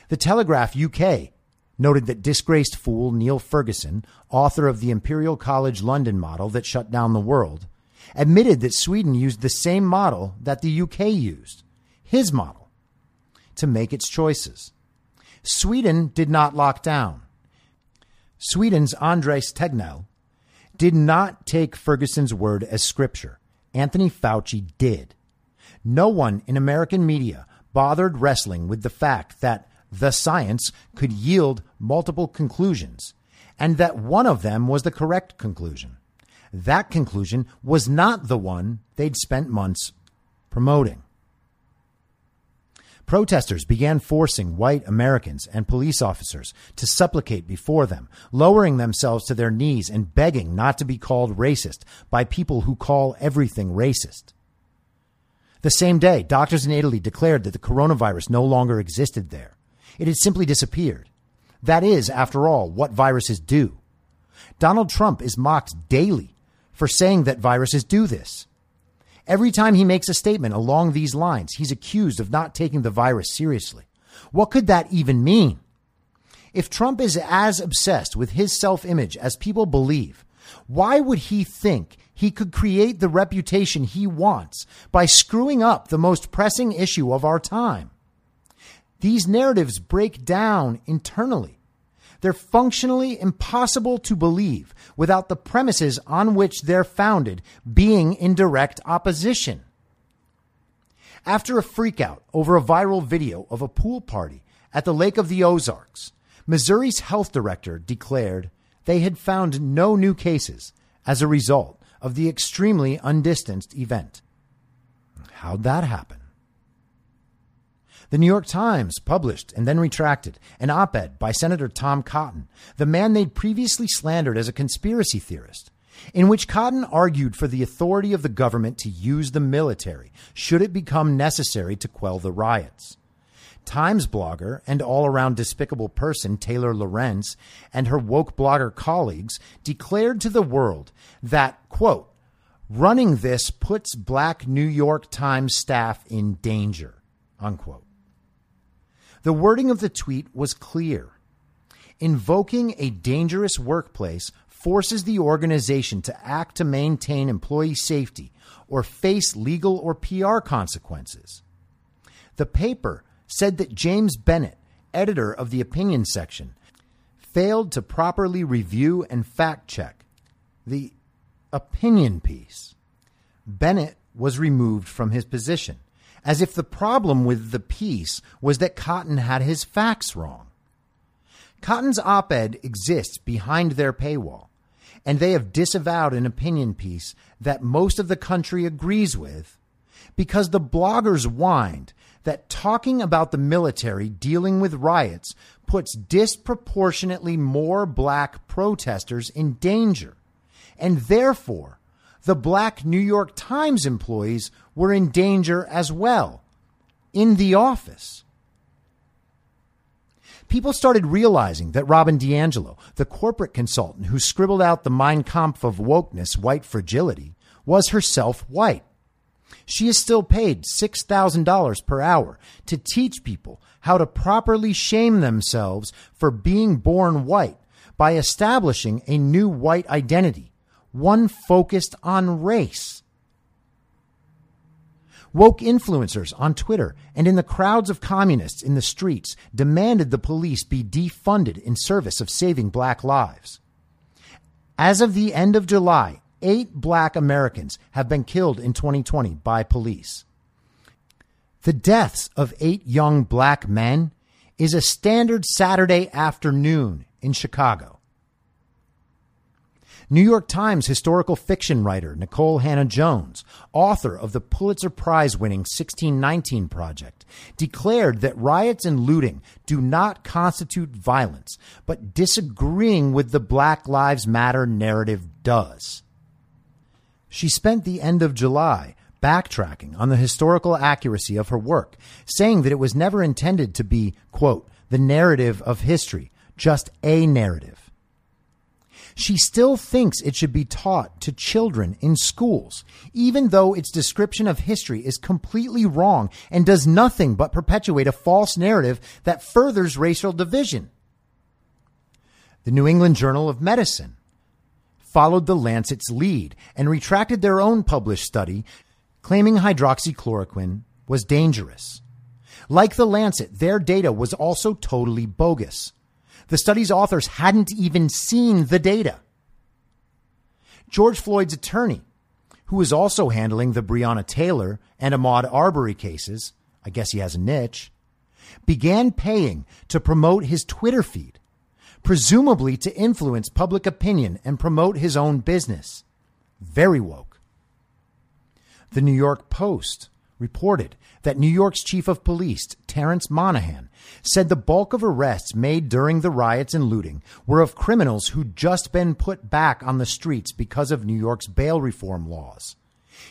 The Telegraph UK noted that disgraced fool Neil Ferguson, author of the Imperial College London model that shut down the world, admitted that Sweden used the same model that the UK used, his model, to make its choices. Sweden did not lock down. Sweden's Andreas Tegnell did not take Ferguson's word as scripture. Anthony Fauci did. No one in American media bothered wrestling with the fact that the science could yield multiple conclusions, and that one of them was the correct conclusion. That conclusion was not the one they'd spent months promoting. Protesters began forcing white Americans and police officers to supplicate before them, lowering themselves to their knees and begging not to be called racist by people who call everything racist. The same day, doctors in Italy declared that the coronavirus no longer existed there. It had simply disappeared. That is, after all, what viruses do. Donald Trump is mocked daily for saying that viruses do this. Every time he makes a statement along these lines, he's accused of not taking the virus seriously. What could that even mean? If Trump is as obsessed with his self image as people believe, why would he think he could create the reputation he wants by screwing up the most pressing issue of our time? These narratives break down internally. They're functionally impossible to believe without the premises on which they're founded being in direct opposition. After a freakout over a viral video of a pool party at the Lake of the Ozarks, Missouri's health director declared they had found no new cases as a result of the extremely undistanced event. How'd that happen? The New York Times published and then retracted an op ed by Senator Tom Cotton, the man they'd previously slandered as a conspiracy theorist, in which Cotton argued for the authority of the government to use the military should it become necessary to quell the riots. Times blogger and all around despicable person Taylor Lorenz and her woke blogger colleagues declared to the world that, quote, running this puts black New York Times staff in danger, unquote. The wording of the tweet was clear. Invoking a dangerous workplace forces the organization to act to maintain employee safety or face legal or PR consequences. The paper said that James Bennet, editor of the opinion section, failed to properly review and fact check the opinion piece. Bennet was removed from his position as if the problem with the piece was that Cotton had his facts wrong. Cotton's op ed exists behind their paywall, and they have disavowed an opinion piece that most of the country agrees with because the bloggers whined that talking about the military dealing with riots puts disproportionately more black protesters in danger, and therefore the black New York Times employees were in danger as well in the office. People started realizing that Robin DiAngelo, the corporate consultant who scribbled out the Mein Kampf of wokeness, white fragility, was herself white. She is still paid $6,000 per hour to teach people how to properly shame themselves for being born white by establishing a new white identity, one focused on race. Woke influencers on Twitter and in the crowds of communists in the streets demanded the police be defunded in service of saving black lives. As of the end of July, eight black Americans have been killed in 2020 by police. The deaths of eight young black men is a standard Saturday afternoon in Chicago. New York Times historical fiction writer Nikole Hannah-Jones, author of the Pulitzer Prize winning 1619 Project, declared that riots and looting do not constitute violence, but disagreeing with the Black Lives Matter narrative does. She spent the end of July backtracking on the historical accuracy of her work, saying that it was never intended to be, quote, the narrative of history, just a narrative. She still thinks it should be taught to children in schools, even though its description of history is completely wrong and does nothing but perpetuate a false narrative that furthers racial division. The New England Journal of Medicine followed the Lancet's lead and retracted their own published study claiming hydroxychloroquine was dangerous. Like the Lancet, their data was also totally bogus. The study's authors hadn't even seen the data. George Floyd's attorney, who is also handling the Breonna Taylor and Ahmaud Arbery cases, I guess he has a niche, began paying to promote his Twitter feed, presumably to influence public opinion and promote his own business. Very woke. The New York Post reported that New York's chief of police, Terrence Monahan, said the bulk of arrests made during the riots and looting were of criminals who'd just been put back on the streets because of New York's bail reform laws.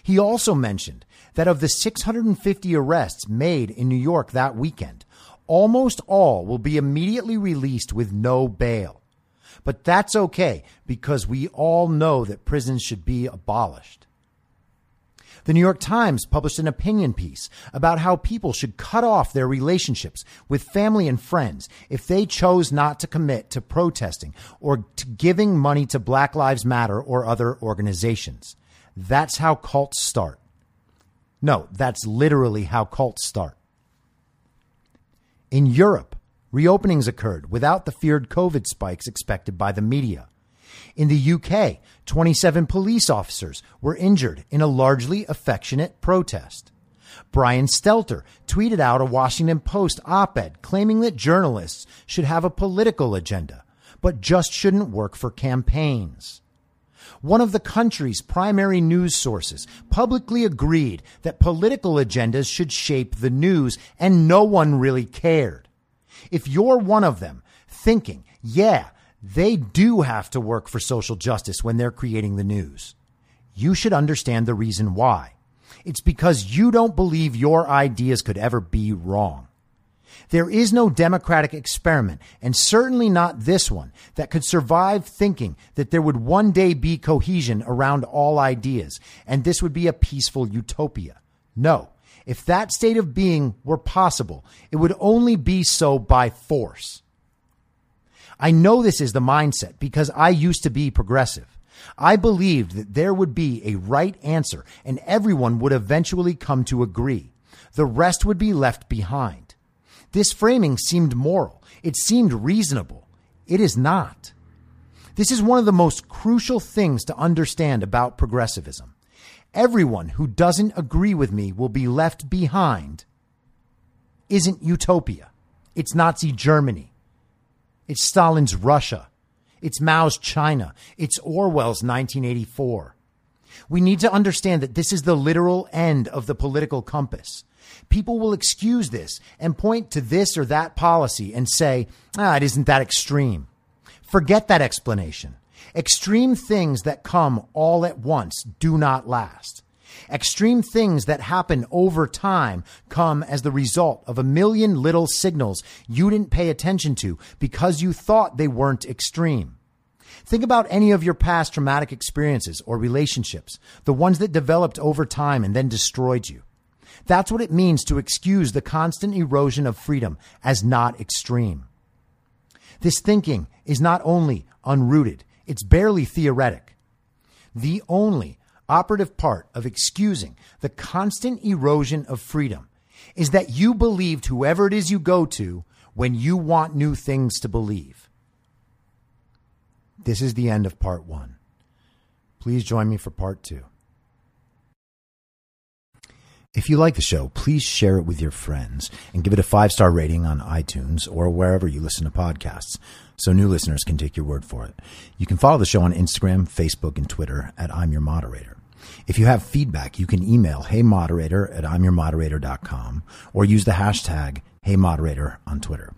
He also mentioned that of the 650 arrests made in New York that weekend, almost all will be immediately released with no bail. But that's okay because we all know that prisons should be abolished. The New York Times published an opinion piece about how people should cut off their relationships with family and friends if they chose not to commit to protesting or to giving money to Black Lives Matter or other organizations. That's how cults start. No, that's literally how cults start. In Europe, reopenings occurred without the feared COVID spikes expected by the media. In the UK, 27 police officers were injured in a largely affectionate protest. Brian Stelter tweeted out a Washington Post op ed claiming that journalists should have a political agenda, but just shouldn't work for campaigns. One of the country's primary news sources publicly agreed that political agendas should shape the news, and no one really cared. If you're one of them thinking, yeah, they do have to work for social justice when they're creating the news. You should understand the reason why. It's because you don't believe your ideas could ever be wrong. There is no democratic experiment, and certainly not this one, that could survive thinking that there would one day be cohesion around all ideas, and this would be a peaceful utopia. No. If that state of being were possible, it would only be so by force. I know this is the mindset because I used to be progressive. I believed that there would be a right answer and everyone would eventually come to agree. The rest would be left behind. This framing seemed moral. It seemed reasonable. It is not. This is one of the most crucial things to understand about progressivism. Everyone who doesn't agree with me will be left behind isn't utopia. It's Nazi Germany. It's Stalin's Russia. It's Mao's China. It's Orwell's 1984. We need to understand that this is the literal end of the political compass. People will excuse this and point to this or that policy and say, ah, it isn't that extreme. Forget that explanation. Extreme things that come all at once do not last. Extreme things that happen over time come as the result of a million little signals you didn't pay attention to because you thought they weren't extreme. Think about any of your past traumatic experiences or relationships, the ones that developed over time and then destroyed you. That's what it means to excuse the constant erosion of freedom as not extreme. This thinking is not only unrooted, it's barely theoretic. The only operative part of excusing the constant erosion of freedom is that you believed whoever it is you go to when you want new things to believe. This is the end of part one. Please join me for part two. If you like the show, please share it with your friends and give it a five star rating on iTunes or wherever you listen to podcasts so new listeners can take your word for it. You can follow the show on Instagram, Facebook, and Twitter at I'm Your Moderator. If you have feedback, you can email heymoderator at imyourmoderator.com or use the hashtag heymoderator on Twitter.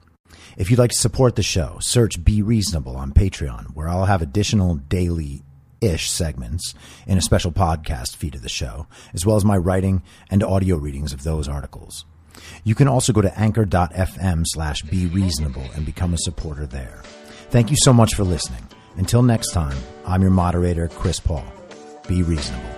If you'd like to support the show, search Be Reasonable on Patreon, where I'll have additional daily ish segments in a special podcast feed of the show, as well as my writing and audio readings of those articles. You can also go to anchor.fm slash be reasonable and become a supporter there. Thank you so much for listening. Until next time, I'm your moderator, Chris Paul. Be reasonable.